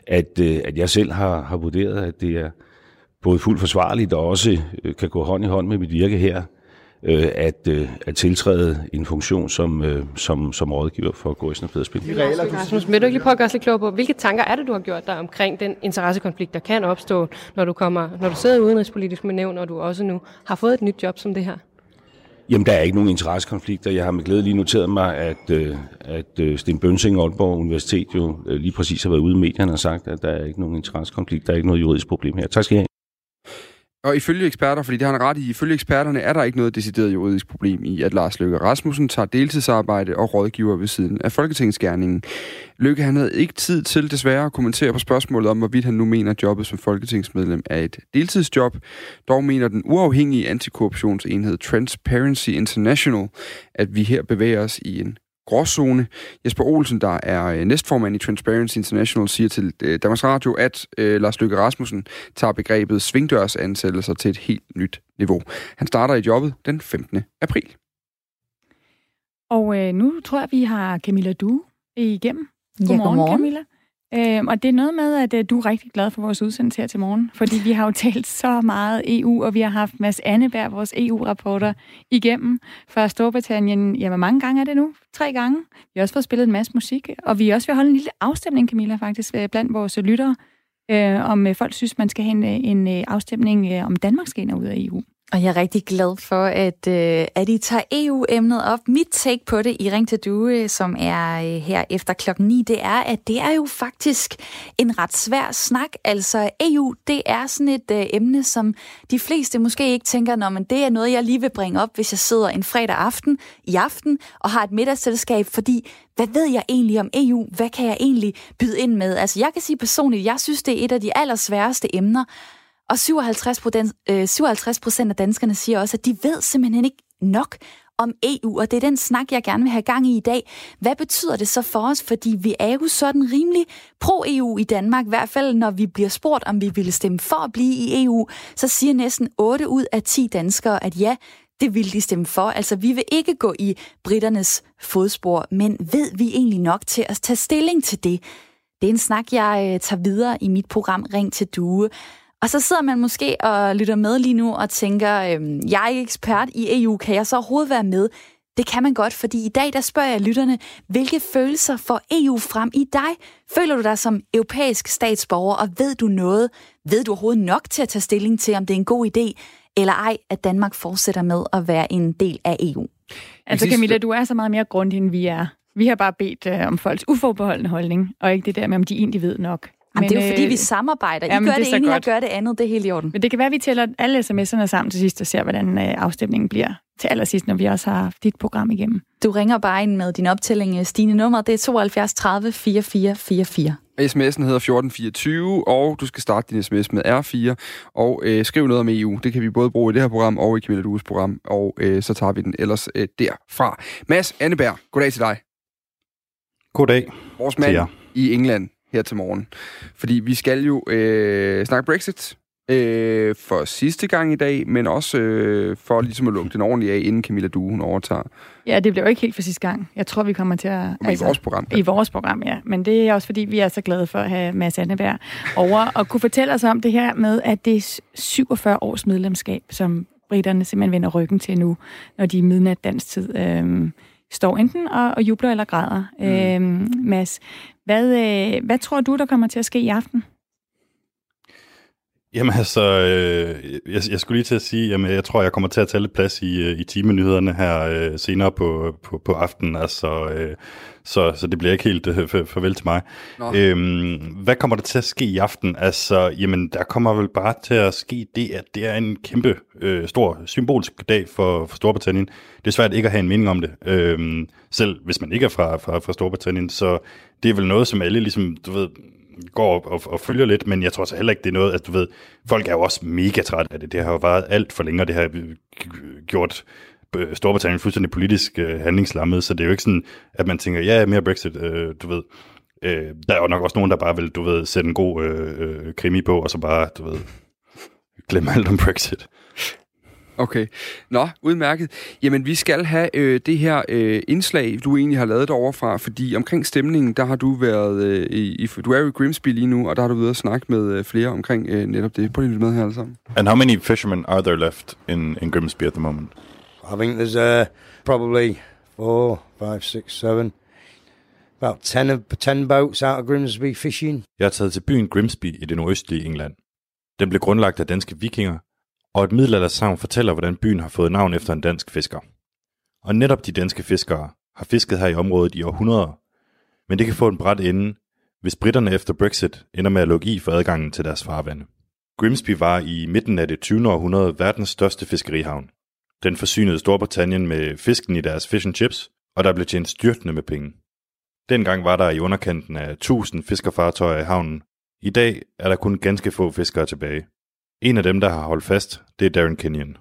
at, øh, at jeg selv har, har vurderet, at det er, både fuldt forsvarligt og også øh, kan gå hånd i hånd med mit virke her, øh, at, øh, at tiltræde en funktion som, øh, som, som rådgiver for Gården og Fæderspil. Rasmus, vil du ikke lige prøve at gøre os lidt klog på, hvilke tanker er det, du har gjort dig omkring den interessekonflikt, der kan opstå, når du, kommer, når du sidder i udenrigspolitisk med nævn, og du også nu har fået et nyt job som det her? Jamen, der er ikke nogen interessekonflikter. Jeg har med glæde lige noteret mig, at, øh, at øh, Sten Bønsing og Aalborg Universitet jo lige præcis har været ude i medierne og sagt, at der er ikke nogen interessekonflikt, der er ikke noget juridisk problem her. Tak skal I have. Og ifølge eksperter, fordi det har han ret i, ifølge eksperterne er der ikke noget decideret juridisk problem i, at Lars Løkke Rasmussen tager deltidsarbejde og rådgiver ved siden af Folketingsgærningen. Løkke han havde ikke tid til desværre at kommentere på spørgsmålet om, hvorvidt han nu mener, at jobbet som folketingsmedlem er et deltidsjob. Dog mener den uafhængige antikorruptionsenhed Transparency International, at vi her bevæger os i en gråzone. Jesper Olsen, der er øh, næstformand i Transparency International, siger til øh, Danmarks Radio, at øh, Lars Løkke Rasmussen tager begrebet svingdørsansættelser til et helt nyt niveau. Han starter i jobbet den 15. april. Og øh, nu tror jeg, vi har Camilla Du igennem. Godmorgen, ja, godmorgen. Camilla. Øhm, og det er noget med, at øh, du er rigtig glad for vores udsendelse her til morgen, fordi vi har jo talt så meget EU, og vi har haft Mads Anneberg, vores EU-rapporter, igennem fra Storbritannien. Ja, hvor mange gange er det nu? Tre gange. Vi har også fået spillet en masse musik, og vi har også vil holde en lille afstemning, Camilla, faktisk, øh, blandt vores lyttere, øh, om øh, folk synes, man skal have en, øh, en øh, afstemning, øh, om Danmark skal ind og ud af EU. Og jeg er rigtig glad for, at, øh, at I tager EU-emnet op. Mit take på det i Ring til Due, øh, som er øh, her efter klokken 9, det er, at det er jo faktisk en ret svær snak. Altså EU, det er sådan et øh, emne, som de fleste måske ikke tænker, når men det er noget, jeg lige vil bringe op, hvis jeg sidder en fredag aften i aften og har et middagsselskab, fordi hvad ved jeg egentlig om EU? Hvad kan jeg egentlig byde ind med? Altså jeg kan sige personligt, jeg synes, det er et af de allersværeste emner, og 57 procent, øh, 57 procent af danskerne siger også, at de ved simpelthen ikke nok om EU, og det er den snak, jeg gerne vil have gang i i dag. Hvad betyder det så for os? Fordi vi er jo sådan rimelig pro-EU i Danmark, i hvert fald når vi bliver spurgt, om vi ville stemme for at blive i EU, så siger næsten 8 ud af 10 danskere, at ja, det vil de stemme for. Altså, vi vil ikke gå i britternes fodspor, men ved vi egentlig nok til at tage stilling til det? Det er en snak, jeg øh, tager videre i mit program Ring til Due. Og så sidder man måske og lytter med lige nu og tænker, øh, jeg er ikke ekspert i EU, kan jeg så overhovedet være med? Det kan man godt, fordi i dag der spørger jeg lytterne, hvilke følelser får EU frem i dig? Føler du dig som europæisk statsborger, og ved du noget? Ved du overhovedet nok til at tage stilling til, om det er en god idé, eller ej, at Danmark fortsætter med at være en del af EU? Altså Camilla, du er så meget mere grundig, end vi er. Vi har bare bedt øh, om folks uforbeholdende holdning, og ikke det der med, om de egentlig ved nok. Jamen, det er jo fordi, vi samarbejder. I jamen, gør det det, ene, jeg gør det andet. Det er helt i orden. Men det kan være, at vi tæller alle sms'erne sammen til sidst og ser, hvordan øh, afstemningen bliver til allersidst, når vi også har haft dit program igennem. Du ringer bare ind med din optælling. Stine nummer, det er 72 30 44 44. SMS'en hedder 1424, og du skal starte din sms med R4, og øh, skriv noget om EU. Det kan vi både bruge i det her program og i Camilla Dues program, og øh, så tager vi den ellers øh, derfra. Mads Anneberg, goddag til dig. Goddag. Vores til mand jer. i England her til morgen. Fordi vi skal jo øh, snakke Brexit øh, for sidste gang i dag, men også øh, for ligesom at lukke den ordentligt af, inden Camilla Due hun overtager. Ja, det bliver jo ikke helt for sidste gang. Jeg tror, vi kommer til at... Men i vores program, Ja. I vores program, ja. Men det er også, fordi vi er så glade for at have Mads Anneberg over og kunne fortælle os om det her med, at det er 47 års medlemskab, som britterne simpelthen vender ryggen til nu, når de i midnat dansk tid øhm, står enten og, og jubler eller græder. Mm. Øhm, Mads, hvad, øh, hvad tror du, der kommer til at ske i aften? Jamen altså, øh, jeg, jeg skulle lige til at sige, jamen jeg tror, jeg kommer til at tage lidt plads i, øh, i timenyhederne her øh, senere på, på, på aftenen, altså, øh, så, så det bliver ikke helt øh, farvel til mig. Nå. Øhm, hvad kommer der til at ske i aften? Altså, jamen der kommer vel bare til at ske det, at det er en kæmpe øh, stor symbolsk dag for, for Storbritannien. Det er svært ikke at have en mening om det, øhm, selv hvis man ikke er fra, fra, fra Storbritannien, så det er vel noget, som alle ligesom, du ved, går og, og følger lidt, men jeg tror så heller ikke, det er noget, at du ved, folk er jo også mega trætte af det. Det har jo været alt for længe, og det har gjort øh, Storbritannien fuldstændig politisk øh, handlingslammet, så det er jo ikke sådan, at man tænker, ja, mere Brexit, øh, du ved. Øh, der er jo nok også nogen, der bare vil, du ved, sætte en god øh, øh, krimi på, og så bare, du ved, glemme alt om Brexit. Okay. Nå, udmærket. Jamen, vi skal have øh, det her øh, indslag, du egentlig har lavet derovre fra, fordi omkring stemningen, der har du været øh, i, i... Du er jo i Grimsby lige nu, og der har du været og snakke med øh, flere omkring øh, netop det. Prøv lige med her alle sammen. And how many fishermen are there left in, in Grimsby at the moment? I think there's uh, probably four, five, six, seven, about ten of ten boats out of Grimsby fishing. Jeg er taget til byen Grimsby i det nordøstlige England. Den blev grundlagt af danske vikinger, og et middelaldersavn fortæller, hvordan byen har fået navn efter en dansk fisker. Og netop de danske fiskere har fisket her i området i århundreder, men det kan få en bræt ende, hvis britterne efter Brexit ender med at lukke i for adgangen til deres farvande. Grimsby var i midten af det 20. århundrede verdens største fiskerihavn. Den forsynede Storbritannien med fisken i deres fish and chips, og der blev tjent styrtende med penge. Dengang var der i underkanten af 1000 fiskerfartøjer i havnen. I dag er der kun ganske få fiskere tilbage. En af dem, der har holdt fast, det er Darren Kenyon.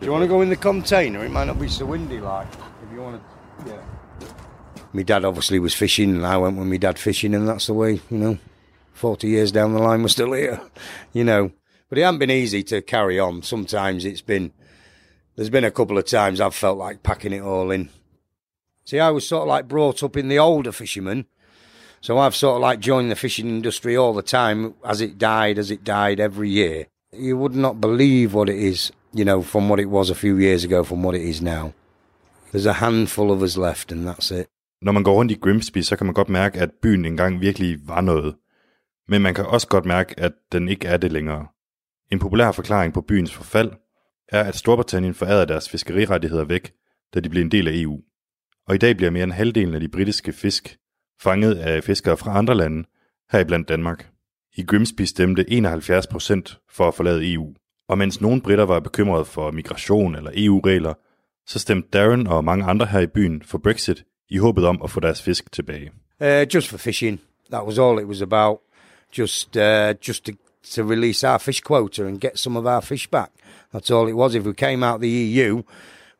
Do you want to go in the container? It might not be so windy, like if you want to. Yeah. My dad obviously was fishing, and I went with my dad fishing, and that's the way, you know. Forty years down the line, we're still here, you know. But it hasn't been easy to carry on. Sometimes it's been. There's been a couple of times I've felt like packing it all in. See, I was sort of like brought up in the older fishermen, so I've sort of like joined the fishing industry all the time as it died, as it died every year. You would not believe what it is, you know, from what it was a few years ago, from what it is now. There's a handful of us left, and that's it. Når man går rundt i Grimsby, så kan man godt mærke, at byen engang virkelig var noget. Men man kan også godt mærke, at den ikke er det længere. En populær forklaring på byens forfald er, at Storbritannien forærede deres fiskerirettigheder væk, da de blev en del af EU. Og i dag bliver mere end halvdelen af de britiske fisk fanget af fiskere fra andre lande, heriblandt Danmark. I Grimsby stemte 71 procent for at forlade EU. Og mens nogle britter var bekymrede for migration eller EU-regler, så stemte Darren og mange andre her i byen for Brexit i håbet om at få deres fisk tilbage. Uh, just for fishing. That was all it was about. Just, uh, just to, to release our fish quota and get some of our fish back. That's all it was. If we came out the EU,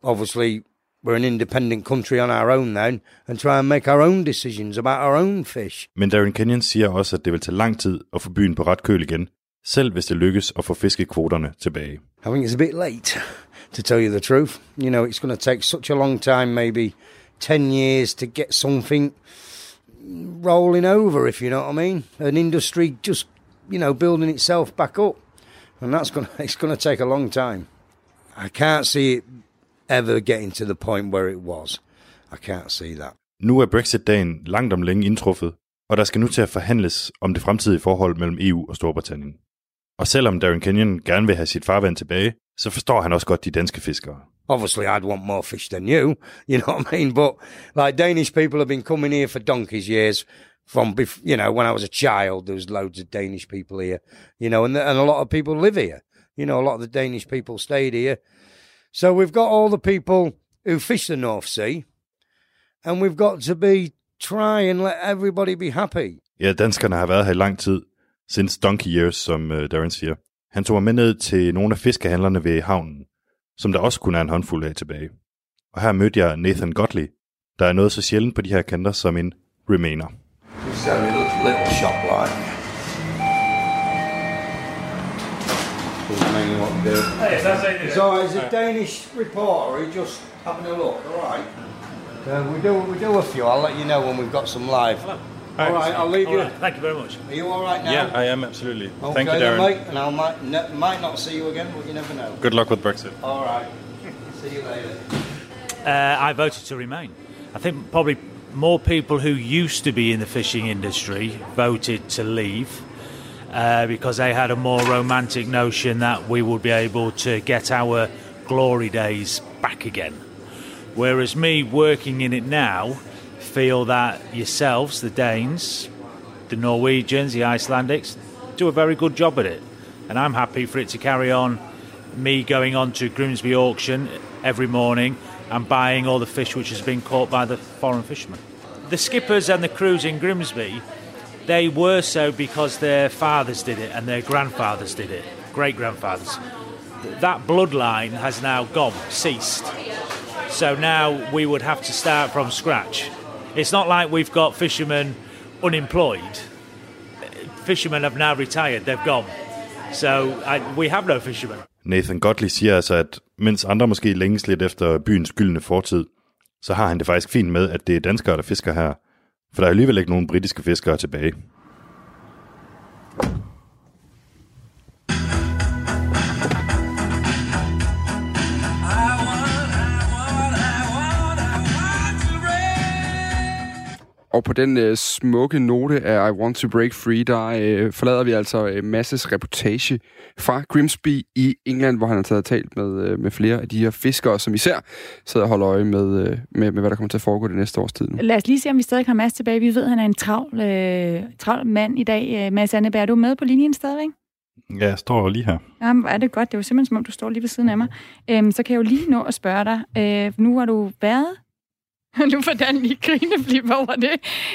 obviously we're an independent country on our own now and try and make our own decisions about our own fish. Men Darren Kenyon siger også, at det vil tage lang tid at få byen på ret køl igen, selv hvis det lykkes at få fiskekvoterne tilbage. I think it's a bit late, to tell you the truth. You know, it's going to take such a long time, maybe 10 years to get something rolling over, if you know what I mean. An industry just, you know, building itself back up. And that's going to, it's going to take a long time. I can't see it ever getting to the point where it was. I can't see that. Nu er Brexit-dagen langt om længe indtruffet, og der skal nu til at forhandles om det fremtidige forhold mellem EU og Storbritannien. Og selvom Darren Kenyon gerne vil have sit farvand tilbage, så forstår han også godt de danske fiskere. Obviously, I'd want more fish than you, you know what I mean? But like Danish people have been coming here for donkey's years. From you know, when I was a child, there was loads of Danish people here, you know, and and a lot of people live here. You know, a lot of the Danish people stayed here. So we've got all the people who fish the North Sea, and we've got to be try and let everybody be happy. Ja, danskerne har været her i lang tid, since donkey years, som uh, Darren siger. Han tog mig med ned til nogle af fiskehandlerne ved havnen, som der også kun er en håndfuld af tilbage. Og her mødte jeg Nathan Godley, der er noget så sjældent på de her kanter som en remainer. Just a little, little shop like. Doesn't mean what to do. Hey, that's it, is it? So it's a Danish reporter who just having a look. All right. Uh, we do we do a few. I'll let you know when we've got some live. All right, I'll leave All you. right, Thank you very much. Are you all right now? Yeah, I am absolutely. Okay, Thank you, then, Darren. mate, and I might ne- might not see you again, but you never know. Good luck with Brexit. All right. see you later. Uh, I voted to remain. I think probably more people who used to be in the fishing industry voted to leave uh, because they had a more romantic notion that we would be able to get our glory days back again. Whereas me working in it now feel that yourselves, the Danes, the Norwegians, the Icelandics, do a very good job at it. And I'm happy for it to carry on me going on to Grimsby auction every morning and buying all the fish which has been caught by the foreign fishermen. The skippers and the crews in Grimsby, they were so because their fathers did it and their grandfathers did it, great grandfathers. That bloodline has now gone, ceased. So now we would have to start from scratch. It's not like we've got fishermen unemployed. Fishermen have now retired, they've gone. So I, we have no fishermen. Nathan Godley siger altså, at mens andre måske længes lidt efter byens gyldne fortid, så har han det faktisk fint med, at det er danskere, der fisker her. For der er alligevel ikke nogen britiske fiskere tilbage. Og på den øh, smukke note af I Want to Break Free, der øh, forlader vi altså øh, Masses reportage fra Grimsby i England, hvor han har taget talt med, øh, med flere af de her fiskere, som især sidder og holder øje med, øh, med, med, hvad der kommer til at foregå det næste års tid nu. Lad os lige se, om vi stadig har Mads tilbage. Vi ved, at han er en travl, øh, travl mand i dag. Øh, Mads Anneberg, er du med på linjen stadigvæk? Ja, jeg står lige her. Jamen, er det godt. Det er jo simpelthen, som om du står lige ved siden af mig. Øhm, så kan jeg jo lige nå at spørge dig. Øh, nu har du været nu får Dan lige grineflip over det.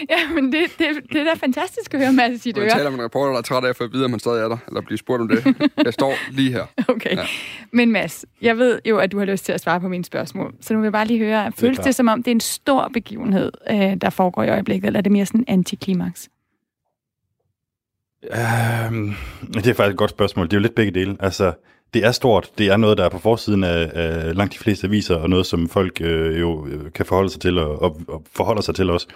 Ja, men det, det, det er da fantastisk at høre Mads i dit Jeg taler med en reporter, der er træt af at få at vide, om han stadig er der, eller blive spurgt om det. Jeg står lige her. Okay. Ja. Men Mads, jeg ved jo, at du har lyst til at svare på mine spørgsmål. Så nu vil jeg bare lige høre, føles det, det som om, det er en stor begivenhed, øh, der foregår i øjeblikket, eller er det mere sådan en antiklimaks? Um, det er faktisk et godt spørgsmål. Det er jo lidt begge dele. Altså, det er stort. Det er noget, der er på forsiden af, af langt de fleste aviser, og noget, som folk øh, jo øh, kan forholde sig til, og, og, og forholder sig til også.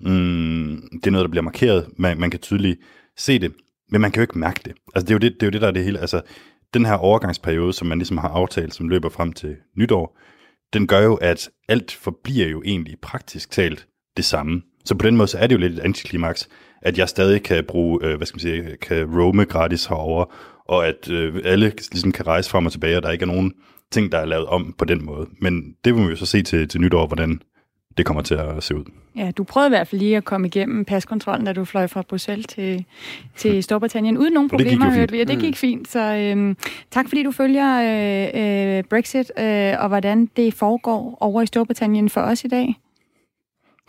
Mm, det er noget, der bliver markeret. Man, man kan tydeligt se det, men man kan jo ikke mærke det. Altså, det er jo det, det, er jo det der er det hele. Altså, den her overgangsperiode, som man ligesom har aftalt, som løber frem til nytår, den gør jo, at alt forbliver jo egentlig praktisk talt det samme. Så på den måde, så er det jo lidt et antiklimaks, at jeg stadig kan bruge, øh, hvad skal man sige, kan roame gratis herover, og at øh, alle ligesom kan rejse frem og tilbage, og der ikke er nogen ting, der er lavet om på den måde. Men det må vi jo så se til, til nytår, hvordan det kommer til at se ud. Ja, du prøvede i hvert fald lige at komme igennem paskontrollen, da du fløj fra Bruxelles til, til Storbritannien, uden nogen Og problemer. hørte vi. Ja, det gik fint. Så øhm, tak fordi du følger øh, øh, Brexit, øh, og hvordan det foregår over i Storbritannien for os i dag.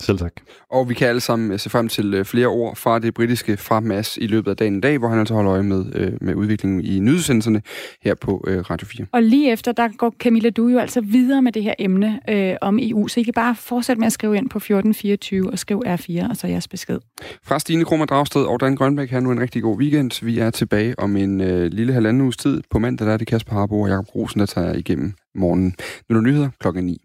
Selv tak. Og vi kan alle sammen øh, se frem til øh, flere ord fra det britiske fra Mads i løbet af dagen i dag, hvor han altså holder øje med, øh, med udviklingen i nyhedsudsendelserne her på Radio 4. Og lige efter, der går Camilla du jo altså videre med det her emne øh, om EU, så I kan bare fortsætte med at skrive ind på 1424 og skrive R4, og så jeres besked. Fra Stine Krummer Dragsted og Dan Grønbæk, have nu en rigtig god weekend. Vi er tilbage om en øh, lille halvanden uges tid. På mandag der er det Kasper Harbo og Jakob Rosen, der tager igennem morgenen. Nu er der nyheder klokken 9.